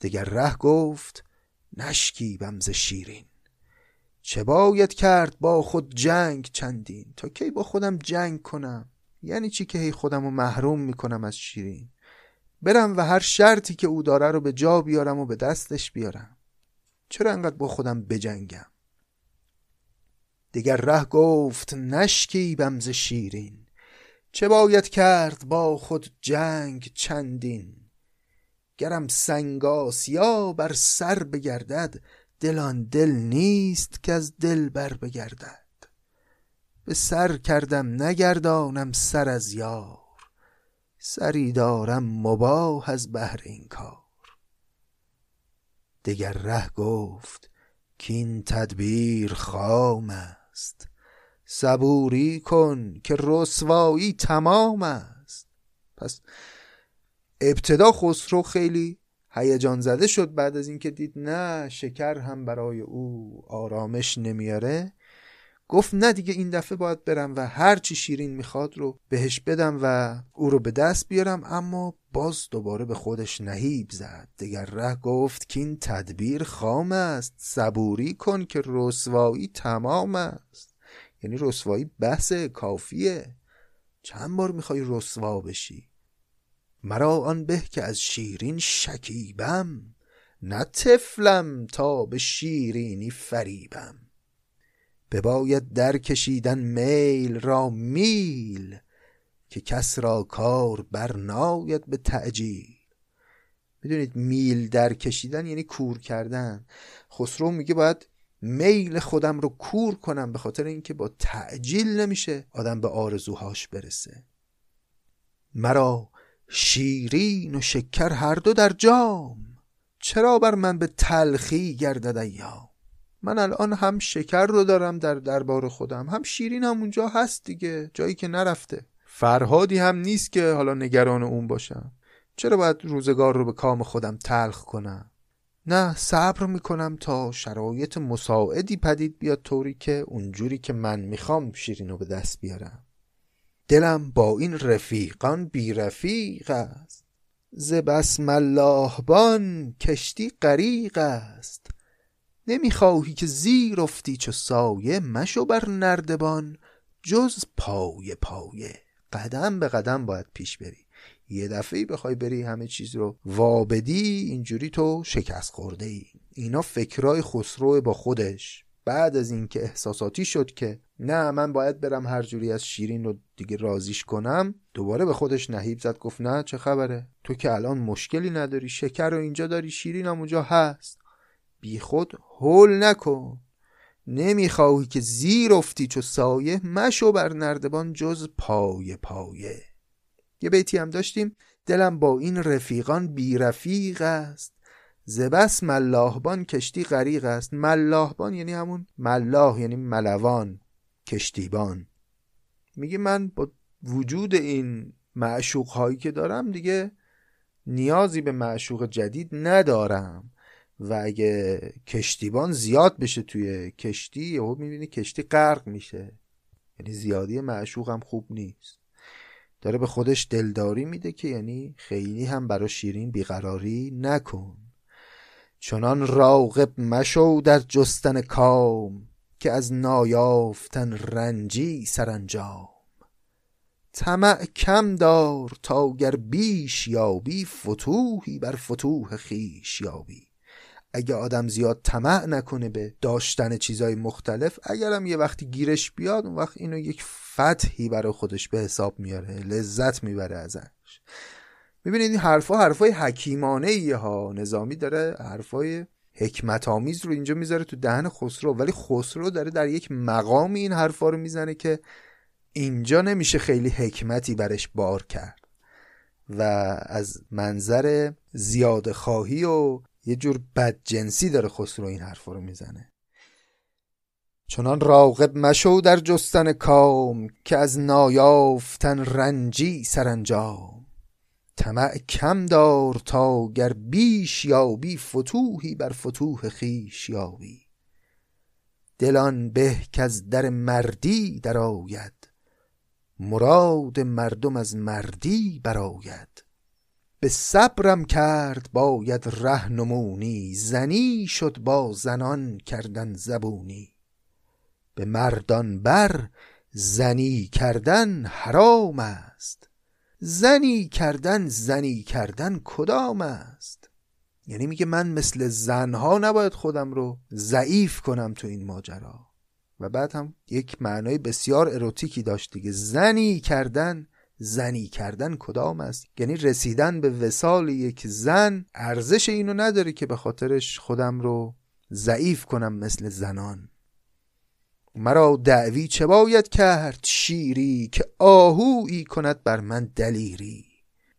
دگر ره گفت نشکی بمز شیرین. چه باید کرد با خود جنگ چندین؟ تا کی با خودم جنگ کنم؟ یعنی چی که هی خودم رو محروم می‌کنم از شیرین؟ برم و هر شرطی که او داره رو به جا بیارم و به دستش بیارم. چرا انقدر با خودم بجنگم؟ دیگر ره گفت نشکی بمز شیرین. چه باید کرد با خود جنگ چندین؟ گرم سنگاسیا بر سر بگردد دلان دل نیست که از دل بر بگردد. به سر کردم نگردانم سر از یار سری دارم مباه از بهر این کار. دگر ره گفت کین تدبیر خام است صبوری کن که رسوایی تمام است. پس ابتدا خسرو خیلی هیجان زده شد بعد از اینکه دید نه شکر هم برای او آرامش نمیاره. گفت نه دیگه این دفعه باید برم و هر چی شیرین می‌خواد رو بهش بدم و او رو به دست بیارم اما باز دوباره به خودش نهیب زد. دیگر ره گفت که این تدبیر خام است صبوری کن که رسوایی تمام است. یعنی رسوایی بحث کافیه. چند بار می‌خوای رسوا بشی؟ مرا آن به که از شیرین شکیبم نه تفلم تا به شیرینی فریبم. بباید در کشیدن میل را میل که کس را کار برناید به تعجیل. می‌دونید میل در کشیدن یعنی کور کردن. خسرو میگه باید میل خودم رو کور کنم به خاطر اینکه با تعجیل نمیشه آدم به آرزوهاش برسه. مرا شیرین و شکر هر دو در جام. چرا بر من به تلخی گردد ایام؟ من الان هم شکر رو دارم در دربار خودم هم شیرین هم اونجا هست دیگه جایی که نرفته. فرهادی هم نیست که حالا نگران اون باشم. چرا باید روزگار رو به کام خودم تلخ کنم؟ نه صبر می‌کنم تا شرایط مساعدی پدید بیاد طوری که اونجوری که من می‌خوام شیرین رو به دست بیارم. دلم با این رفیقان بی رفیق است. ز بان کشتی غریق است. نمی‌خواهی که زیر افتی چو سایه مشو بر نردبان جز پای پایه قدم به قدم باید پیش بری. یه دفعه بخوای بری همه چیز رو وابدی اینجوری تو شکست خورده ای اینا فکرای خسرو با خودش. بعد از اینکه احساساتی شد که نه من باید برم هر جوری از شیرین رو دیگه رازیش کنم دوباره به خودش نهیب زد گفت نه چه خبره؟ تو که الان مشکلی نداری شکر رو اینجا داری شیرین هم اونجا هست. بی خود هول نکن. نمی‌خواهی که زیر افتی چو سایه مشو بر نردبان جز پای پایه. یه بیتی هم داشتیم دلم با این رفیقان بی رفیق است. زبس ملاحبان کشتی غریق است. ملاحبان یعنی همون ملاح یعنی ملوان کشتیبان. میگه من با وجود این معشوق هایی که دارم دیگه نیازی به معشوق جدید ندارم. و اگه کشتیبان زیاد بشه توی کشتی یهو می‌بینی کشتی غرق میشه. یعنی زیادی معشوق هم خوب نیست. داره به خودش دلداری میده که یعنی خیلی هم برا شیرین بیقراری نکن. چنان راغب مشو در جستن کام که از نایافتن رنجی سرانجام. طمع کم دار تا گر بیش یابی فتوحی بر فتوح خیش یابی. اگه آدم زیاد طمع نکنه به داشتن چیزای مختلف اگرم یه وقتی گیرش بیاد اون وقت اینو یک فتحی برای خودش به حساب میاره لذت می‌بره ازش. می‌بینید این حرفا حرفای حکیمانه ایه ها نظامی داره حرفای حکمت آمیز رو اینجا می‌ذاره تو دهن خسرو ولی خسرو داره در یک مقامی این حرفا رو می‌زنه که اینجا نمیشه خیلی حکمتی برش بار کرد. و از منظر زیاد خواهی و یه جور بدجنسی داره خسرو این حرفا رو می‌زنه. چنان راغب مشو در جستن کام که از نایافتن رنجی سرانجام. طمع کم دار تا گر بیش یابی فتوحی بر فتوح خیش یابی. دلان به که از در مردی درآید مراد مردم از مردی براید به صبرم کرد باید رهنمونی زنی شد با زنان کردن زبونی. به مردان بر زنی کردن حرام است. زنی کردن زنی کردن کدام است؟ یعنی میگه من مثل زنها نباید خودم رو ضعیف کنم تو این ماجرا. و بعد هم یک معنای بسیار اروتیکی داشت دیگه. زنی کردن زنی کردن کدام است؟ یعنی رسیدن به وسال یک زن ارزش اینو نداره که به خاطرش خودم رو ضعیف کنم مثل زنان. مرا دعوی چه باید کرد؟ شیری که آهویی کند بر من دلیری.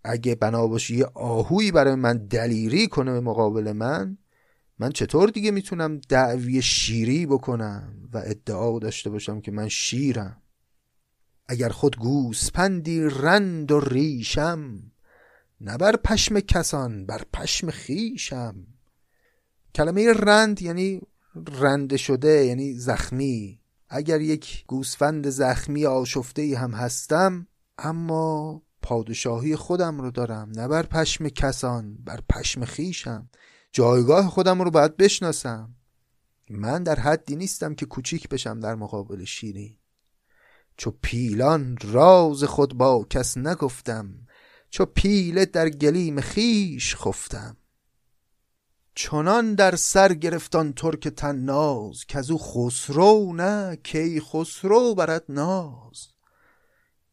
اگه بنا یه آهویی برای من دلیری کنه به مقابل من من چطور دیگه می‌تونم دعوی شیری بکنم و ادعا داشته باشم که من شیرم؟ اگر خود گوسپندی رند و ریشم نه بر پشم کسان بر پشم خیشم کلمه رند یعنی رنده شده یعنی زخمی. اگر یک گوسفند زخمی آشفته هم هستم اما پادشاهی خودم رو دارم نه بر پشم کسان بر پشم خیشم جایگاه خودم رو باید بشناسم. من در حدی نیستم که کوچیک بشم در مقابل شیرین. چو پیلان راز خود با کس نگفتم چو پیله در گلیم خیش خفتم. چنان در سر گرفتان ترک تناز که از او خسرو نه کی خسرو برد ناز.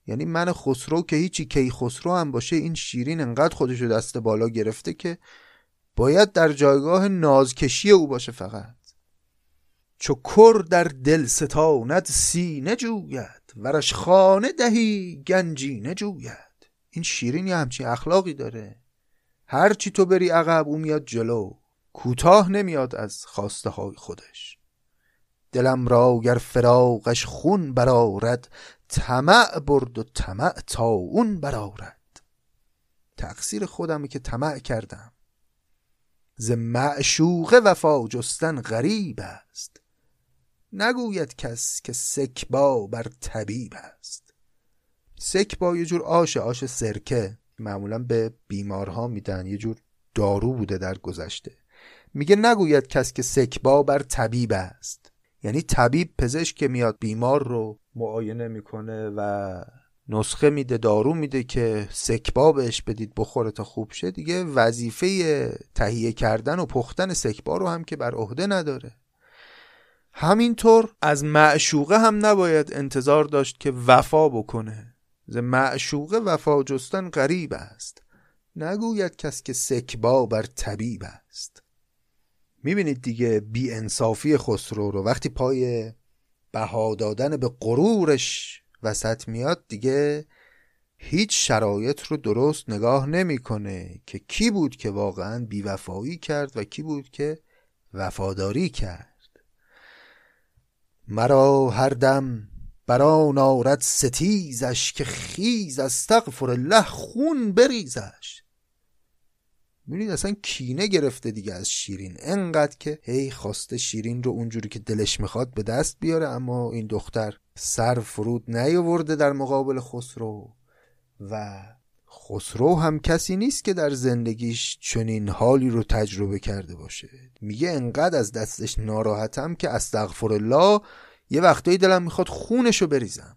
یعنی من خسرو که هیچی کی خسرو هم باشه این شیرین انقدر خودشو دست بالا گرفته که باید در جایگاه نازکشی او باشه فقط. چو کر در دل ستاند سینه جوید ورش خانه دهی گنجی نجوید این شیرین یه همچین اخلاقی داره. هرچی تو بری عقب او میاد جلو. کوتاه نمیاد از خواسته های خودش. دلم را گر فراقش خون برارد طمع برد و طمع تا اون برارد تقصیر خودمه که طمع کردم. ز معشوق وفا جستن غریب است. نگوید کس که سکبا بر طبیب است. سکبا یه جور آش آش سرکه. معمولا به بیمارها میدن. یه جور دارو بوده در گذشته. میگه نگوید کس که سکبا بر طبیب است. یعنی طبیب پزشک که میاد بیمار رو معاینه می‌کنه و نسخه میده دارو میده که سکبا بهش بدید بخوره تا خوب شه. دیگه وظیفه تهیه کردن و پختن سکبا رو هم که بر عهده نداره. همینطور از معشوقه هم نباید انتظار داشت که وفا بکنه. ز معشوقه وفا جستن غریب است. نگوید کس که سکبا بر طبیب است. می‌بینید دیگه بی انصافی خسرو رو. وقتی پای بها دادن به غرورش وسط میاد دیگه هیچ شرایط رو درست نگاه نمی‌کنه که کی بود که واقعا بیوفایی کرد و کی بود که وفاداری کرد. مرا هر دم بران آرد ستیزش که خیز استغفر الله خون بریزش. می‌بینید اصلا کینه گرفته دیگه از شیرین. انقدر که هی خواسته شیرین رو اونجوری که دلش می‌خواد به دست بیاره اما این دختر سر فرود نیاورده در مقابل خسرو و خسرو هم کسی نیست که در زندگیش چنین حالی رو تجربه کرده باشه. میگه انقدر از دستش ناراحتم که استغفر الله یه وقتایی دلم می‌خواد خونشو بریزم.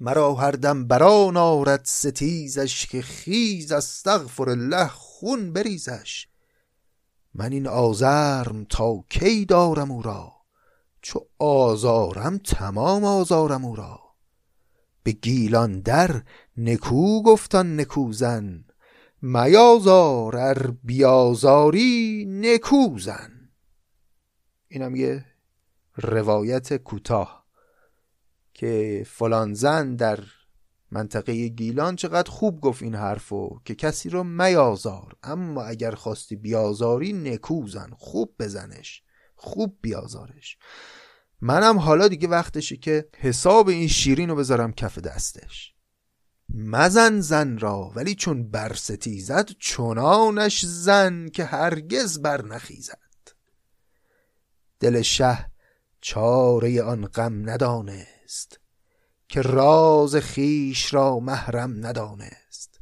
مرا هر دم بران آرد ستیزش که خیز استغفر الله خون بریزش. من این آزرم تا کی دارم او را؟ چو آزارم تمام آزارم او را. به گیلان در نکو گفتان نکوزن. میازار ار بیازاری نکوزن. اینم یه روایت کوتاه که فلان زن در منطقه گیلان چقدر خوب گفت این حرفو که کسی رو میازار اما اگر خواستی بیازاری نکوزن خوب بزنش خوب بیازارش. منم حالا دیگه وقتشه که حساب این شیرین رو بذارم کف دستش. مزن زن را ولی چون برستیزد چنانش زن که هرگز بر نخیزد. دل شه چاره آن غم ندانست که راز خیش را محرم ندانست.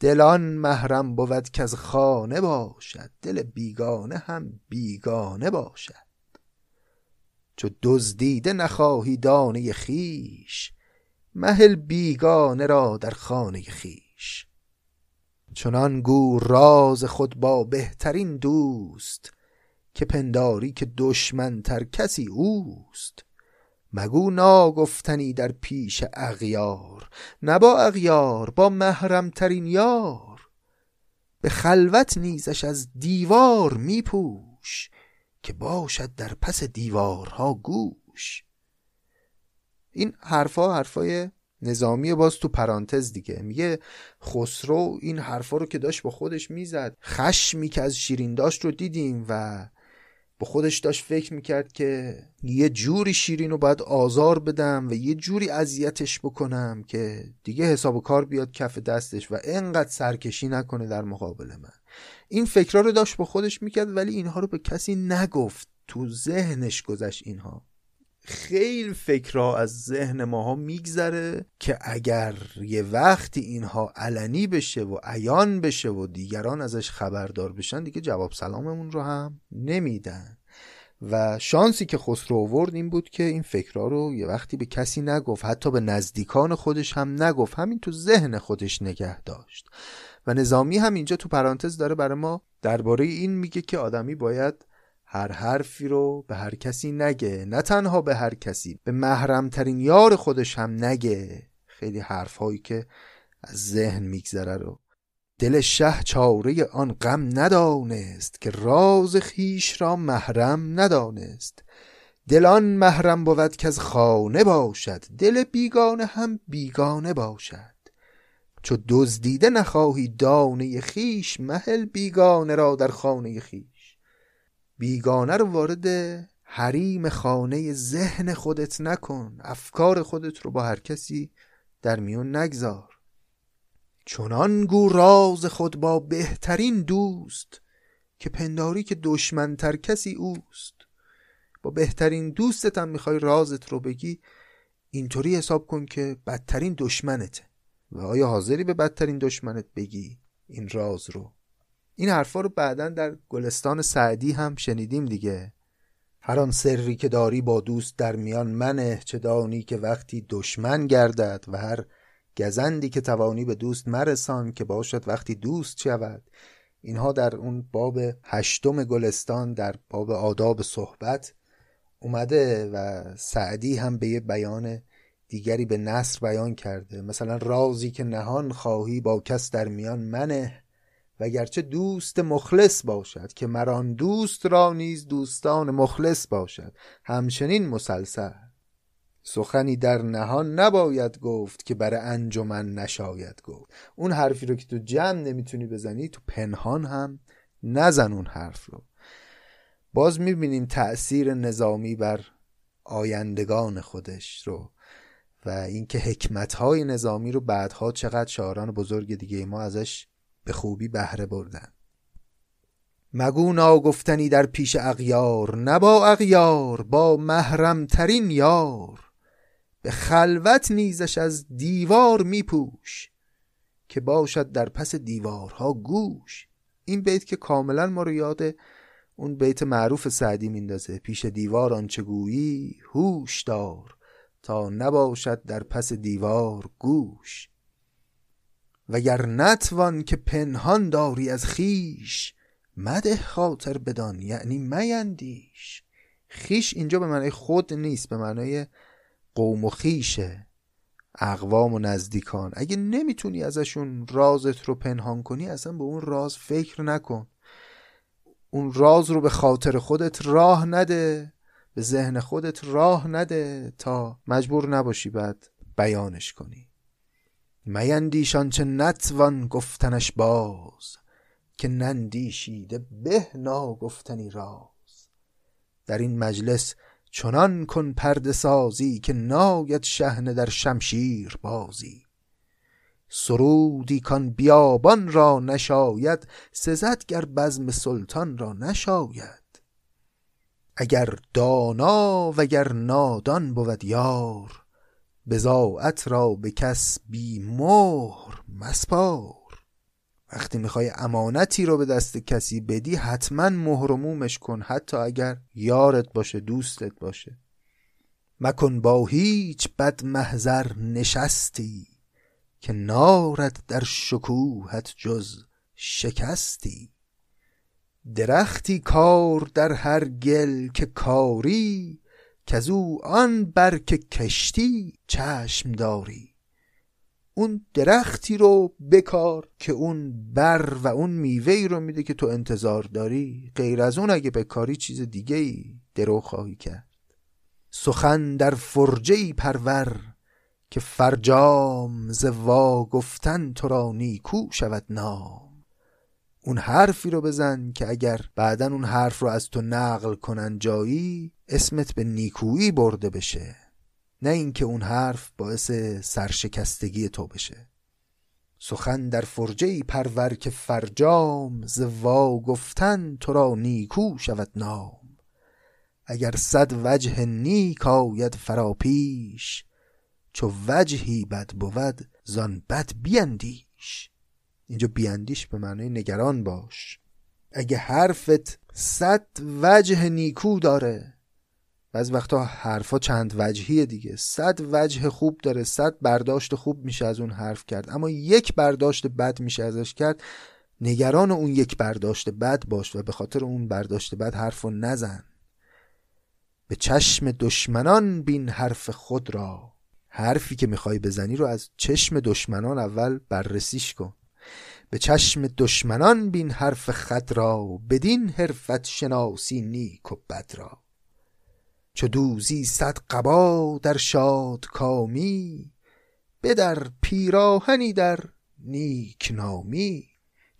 دلان محرم بود که از خانه باشد دل بیگانه هم بیگانه باشد. چو دزدیده نخواهی دانه خیش مهل بیگانه را در خانه خیش. چنان گو راز خود با بهترین دوست که پنداری که دشمن تر کسی اوست. مگو ناگفتنی در پیش اغیار نه با اغیار با محرم ترین یار. به خلوت نیزش از دیوار میپوش که باشد در پس دیوارها گوش. این حرفا حرفای نظامی باز تو پرانتز دیگه. میگه خسرو این حرفا رو که داشت با خودش می‌زد خشمی که از شیرین داشت رو دیدیم و به خودش داشت فکر می‌کرد که یه جوری شیرین رو باید آزار بدم و یه جوری اذیتش بکنم که دیگه حساب کار بیاد کف دستش و انقدر سرکشی نکنه در مقابل من. این فکرها رو داشت با خودش می‌کرد ولی اینها رو به کسی نگفت. تو ذهنش گذشت اینها. خیلی فکرها از ذهن ماها میگذره که اگر یه وقتی اینها علنی بشه و عیان بشه و دیگران ازش خبردار بشن دیگه جواب سلاممون رو هم نمیدن. و شانسی که خسرو آورد این بود که این فکرها رو یه وقتی به کسی نگفت حتی به نزدیکان خودش هم نگفت همین تو ذهن خودش نگه داشت. و نظامی هم اینجا تو پرانتز داره برای ما درباره این میگه که آدمی باید هر حرفی رو به هر کسی نگه نه تنها به هر کسی به محرمترین یار خودش هم نگه. خیلی حرف هایی که از ذهن میگذره رو. دل شه چاره آن غم ندانست که راز خیش را محرم ندانست. دل آن محرم بود که از خانه باشد دل بیگانه هم بیگانه باشد. چو دزدیده نخواهی دانه خیش مهل بیگانه را در خانه خیش بیگانه رو وارد حریم خانه ذهن خودت نکن. افکار خودت رو با هر کسی در میون نگذار. چنان گو راز خود با بهترین دوست که پنداری که دشمنتر کسی اوست. با بهترین دوستت هم می‌خوای رازت رو بگی اینطوری حساب کن که بدترین دشمنته. و آیا حاضری به بدترین دشمنت بگی؟ این راز رو. این حرفا رو بعدا در گلستان سعدی هم شنیدیم دیگه. هر آن سری که داری با دوست در میان منه چه دانی که وقتی دشمن گردد و هر گزندی که توانی به دوست مرسان که باشد وقتی دوست شود. اینها در اون باب هشتم گلستان در باب آداب صحبت اومده و سعدی هم به یه بیان دیگری به نصر بیان کرده. مثلا رازی که نهان خواهی با کس در میان منه. و گرچه دوست مخلص باشد که مران دوست را نیز دوستان مخلص باشد. همچنین مسلسل. سخنی در نهان نباید گفت که بر انجمن نشاید گفت. اون حرفی رو که تو جمع نمی‌تونی بزنی تو پنهان هم نزن اون حرف رو. باز می‌بینیم تأثیر نظامی بر آیندگان خودش رو و اینکه حکمتهای نظامی رو بعدها چقدر شاعران بزرگ دیگه ما ازش به خوبی بهره بردن. مگو ناگفتنی در پیش اغیار نبا اغیار با محرمترین یار. به خلوت نیزش از دیوار میپوش که باشد در پس دیوارها گوش. این بیت که کاملا ما رو یاد اون بیت معروف سعدی میندازه. پیش دیوار آنچه گویی؟ هوش دار تا نباشد در پس دیوار گوش. وگر نتوان که پنهان داری از خیش مده خاطر بدان یعنی میندیش. خیش اینجا به معنی خود نیست به معنای قوم و خیشه اقوام و نزدیکان. اگه نمی‌تونی ازشون رازت رو پنهان کنی اصلا به اون راز فکر نکن. اون راز رو به خاطر خودت راه نده به ذهن خودت راه نده تا مجبور نباشی بعد بیانش کنی. میندیشان چه نتوان گفتنش باز که نندیشیده به ناگفتنی راز. در این مجلس چنان کن پرده سازی که ناید شهنه در شمشیر بازی. سرودی کان بیابان را نشاید سزد گر بزم سلطان را نشاید. اگر دانا وگر نادان بود یار بزاعت را به کس بی مهر مسپار. وقتی می‌خوای امانتی رو به دست کسی بدی حتما مهرمومش کن حتی اگر یارت باشه دوستت باشه. مکن با هیچ بد محضر نشستی که نارد در شکوهت جز شکستی. درختی کار در هر گل که کاری که او آن برک کشتی چشم داری. اون درختی رو بکار که اون بر و اون میوه رو میده که تو انتظار داری. غیر از اون اگه بکاری چیز دیگه ای درو خواهی کرد. سخن در فرجه پرور که فرجام ز وا گفتن تو را نیکو شود نام. اون حرفی رو بزن که اگر بعدا اون حرف رو از تو نقل کنن جایی اسمت به نیکویی برده بشه. نه اینکه اون حرف باعث سرشکستگی تو بشه. سخن در فرجه پرور که فرجام ز گفتن تو را نیکو شود نام. اگر صد وجه نیک آید فراپیش چو وجهی بد بود زان بد بیندیش. اینجا بیندیش به معنای نگران باش. اگه حرفت صد وجه نیکو داره بعض وقتا حرفا چند وجهیه دیگه. صد وجه خوب داره صد برداشت خوب میشه از اون حرف کرد. اما یک برداشت بد میشه ازش کرد نگران اون یک برداشت بد باش و به خاطر اون برداشت بد حرف رو نزن. به چشم دشمنان بین حرف خود را. حرفی که می‌خوای بزنی رو از چشم دشمنان اول بررسیش کن. به چشم دشمنان بین حرف خد را بدین حرفت شناسی نیک و بد را. چو دوزی صد قبا در شاد کامی بدر پیراهنی در نیک نامی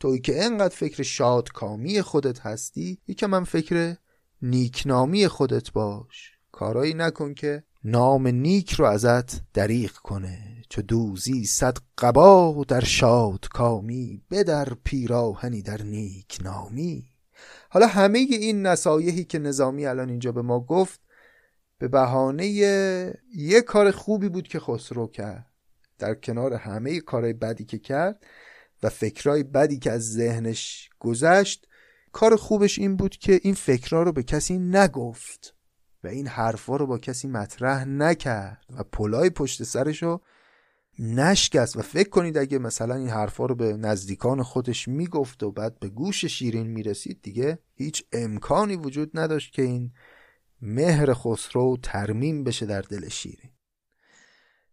توی که انقدر فکر شاد کامی خودت هستی یکم من فکر نیکنامی خودت باش. کارایی نکن که نام نیک رو ازت دریغ کنه. چو دوزی صد قبا در شاد کامی بدر پیراهنی در نیک نامی حالا همه این نصایحی که نظامی الان اینجا به ما گفت به بهانه یه کار خوبی بود که خسرو کرد. در کنار همه کارهای بدی که کرد و فکرهای بدی که از ذهنش گذشت کار خوبش این بود که این فکرها رو به کسی نگفت و این حرفا رو با کسی مطرح نکرد و پلای پشت سرش رو نشکست. و فکر کنید اگه مثلا این حرفا رو به نزدیکان خودش می‌گفت و بعد به گوش شیرین می‌رسید دیگه هیچ امکانی وجود نداشت که این مهر خسرو ترمیم بشه در دل شیرین.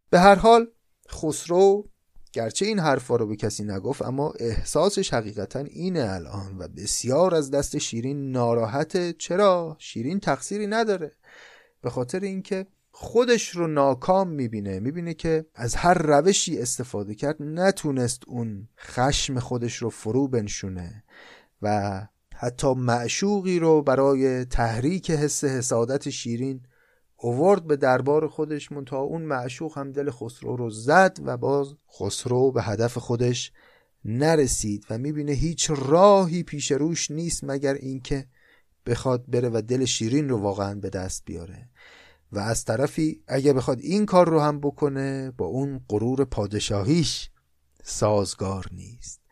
به هر حال خسرو گرچه این حرفا رو به کسی نگفت اما احساسش حقیقتا اینه الان و بسیار از دست شیرین ناراحته. چرا؟ شیرین تقصیری نداره. به خاطر اینکه خودش رو ناکام می‌بینه. می‌بینه که از هر روشی استفاده کرد نتونست اون خشم خودش رو فرو بنشونه و حتی معشوقی رو برای تحریک حس حسادت شیرین اوورد به دربار خودش تا اون معشوق هم دل خسرو رو زد و باز خسرو به هدف خودش نرسید و می‌بینه هیچ راهی پیش روش نیست مگر اینکه بخواد بره و دل شیرین رو واقعا به دست بیاره. و از طرفی اگه بخواد این کار رو هم بکنه با اون غرور پادشاهیش سازگار نیست.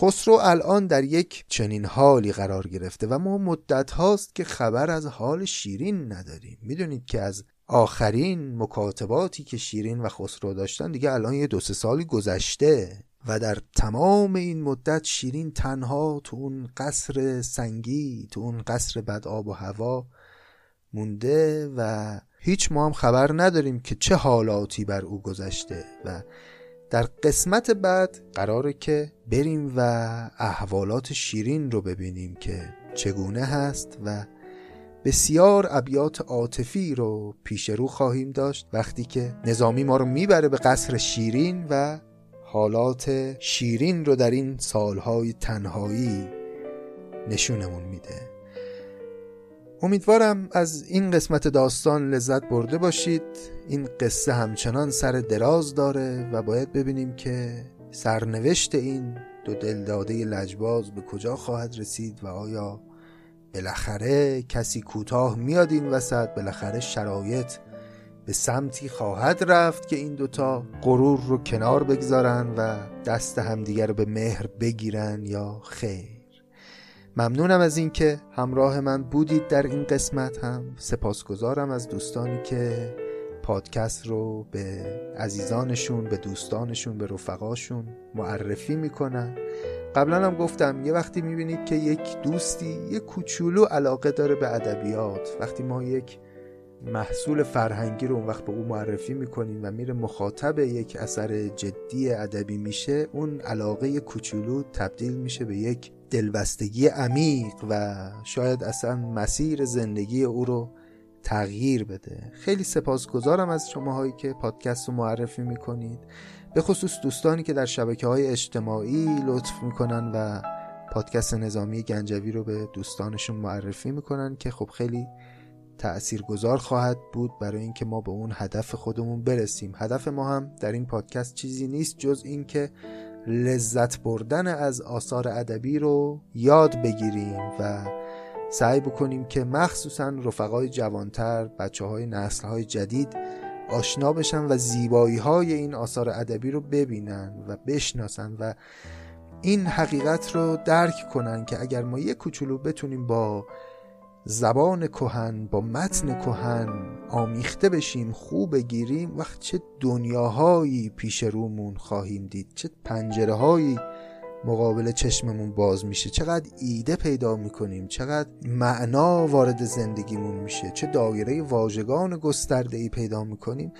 خسرو الان در یک چنین حالی قرار گرفته و ما مدت هاست که خبر از حال شیرین نداریم. می‌دونید که از آخرین مکاتباتی که شیرین و خسرو داشتن دیگه الان یه دو سه سالی گذشته و در تمام این مدت شیرین تنها تو اون قصر سنگی تو اون قصر بد آب و هوا مونده و هیچ ما هم خبر نداریم که چه حالاتی بر او گذشته و در قسمت بعد قراره که بریم و احوالات شیرین رو ببینیم که چگونه هست و بسیار ابیات عاطفی رو پیش رو خواهیم داشت. وقتی که نظامی ما رو می‌بره به قصر شیرین و حالات شیرین رو در این سالهای تنهایی نشونمون میده. امیدوارم از این قسمت داستان لذت برده باشید. این قصه همچنان سر دراز داره و باید ببینیم که سرنوشت این دو دلداده لجباز به کجا خواهد رسید و آیا بالاخره کسی کوتاه میاد این وسط بالاخره شرایط به سمتی خواهد رفت که این دوتا غرور رو کنار بگذارن و دست همدیگر رو به مهر بگیرن یا خیر. ممنونم از اینکه همراه من بودید در این قسمت. هم سپاسگزارم از دوستانی که پادکست رو به عزیزانشون به دوستانشون به رفقاشون معرفی می‌کنن. قبلا هم گفتم یه وقتی می‌بینید که یک دوستی یه کوچولو علاقه داره به ادبیات. وقتی ما یک محصول فرهنگی رو اون وقت به او معرفی می‌کنیم و میره مخاطب یک اثر جدی ادبی میشه اون علاقه کوچولو تبدیل میشه به یک دلبستگی عمیق و شاید اصلا مسیر زندگی او رو تغییر بده. خیلی سپاسگزارم از شماهایی که پادکست رو معرفی می‌کنید. به خصوص دوستانی که در شبکه های اجتماعی لطف می‌کنن و پادکست نظامی گنجوی رو به دوستانشون معرفی می‌کنن که خب خیلی تأثیر گذار خواهد بود برای اینکه ما به اون هدف خودمون برسیم. هدف ما هم در این پادکست چیزی نیست جز اینکه لذت بردن از آثار ادبی رو یاد بگیریم و سعی بکنیم که مخصوصا رفقای جوانتر بچه های نسل های جدید آشنا بشن و زیبایی های این آثار ادبی رو ببینن و بشناسن و این حقیقت رو درک کنن که اگر ما یه کوچولو بتونیم با زبان کهن با متن کهن آمیخته بشیم خوب بگیریم. وقت چه دنیاهایی پیش رومون خواهیم دید چه پنجره هایی مقابل چشممون باز میشه. چقدر ایده پیدا می‌کنیم چقدر معنا وارد زندگیمون میشه. چه دایره واژگان گسترده ای پیدا می‌کنیم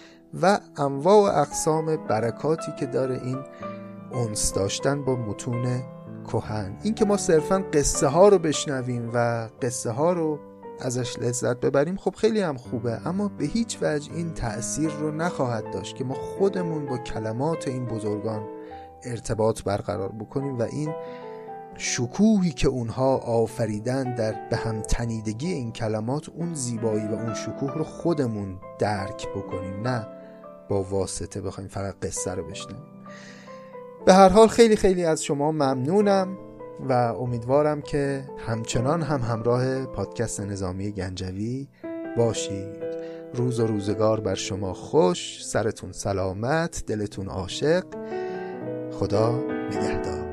و انواع و اقسام برکاتی که داره این اونس داشتن با متون کهن این که ما صرفا قصه ها رو بشنویم و قصه ها رو ازش لذت ببریم خب خیلی هم خوبه. اما به هیچ وجه این تأثیر رو نخواهد داشت که ما خودمون با کلمات این بزرگان ارتباط برقرار بکنیم و این شکوهی که اونها آفریدن در به هم تنیدگی این کلمات اون زیبایی و اون شکوه رو خودمون درک بکنیم نه با واسطه بخوایم فقط قصه رو بشنویم. به هر حال خیلی خیلی از شما ممنونم و امیدوارم که همچنان هم همراه پادکست نظامی گنجوی باشید. روز و روزگار بر شما خوش سرتون سلامت دلتون عاشق. خدا نگهدار.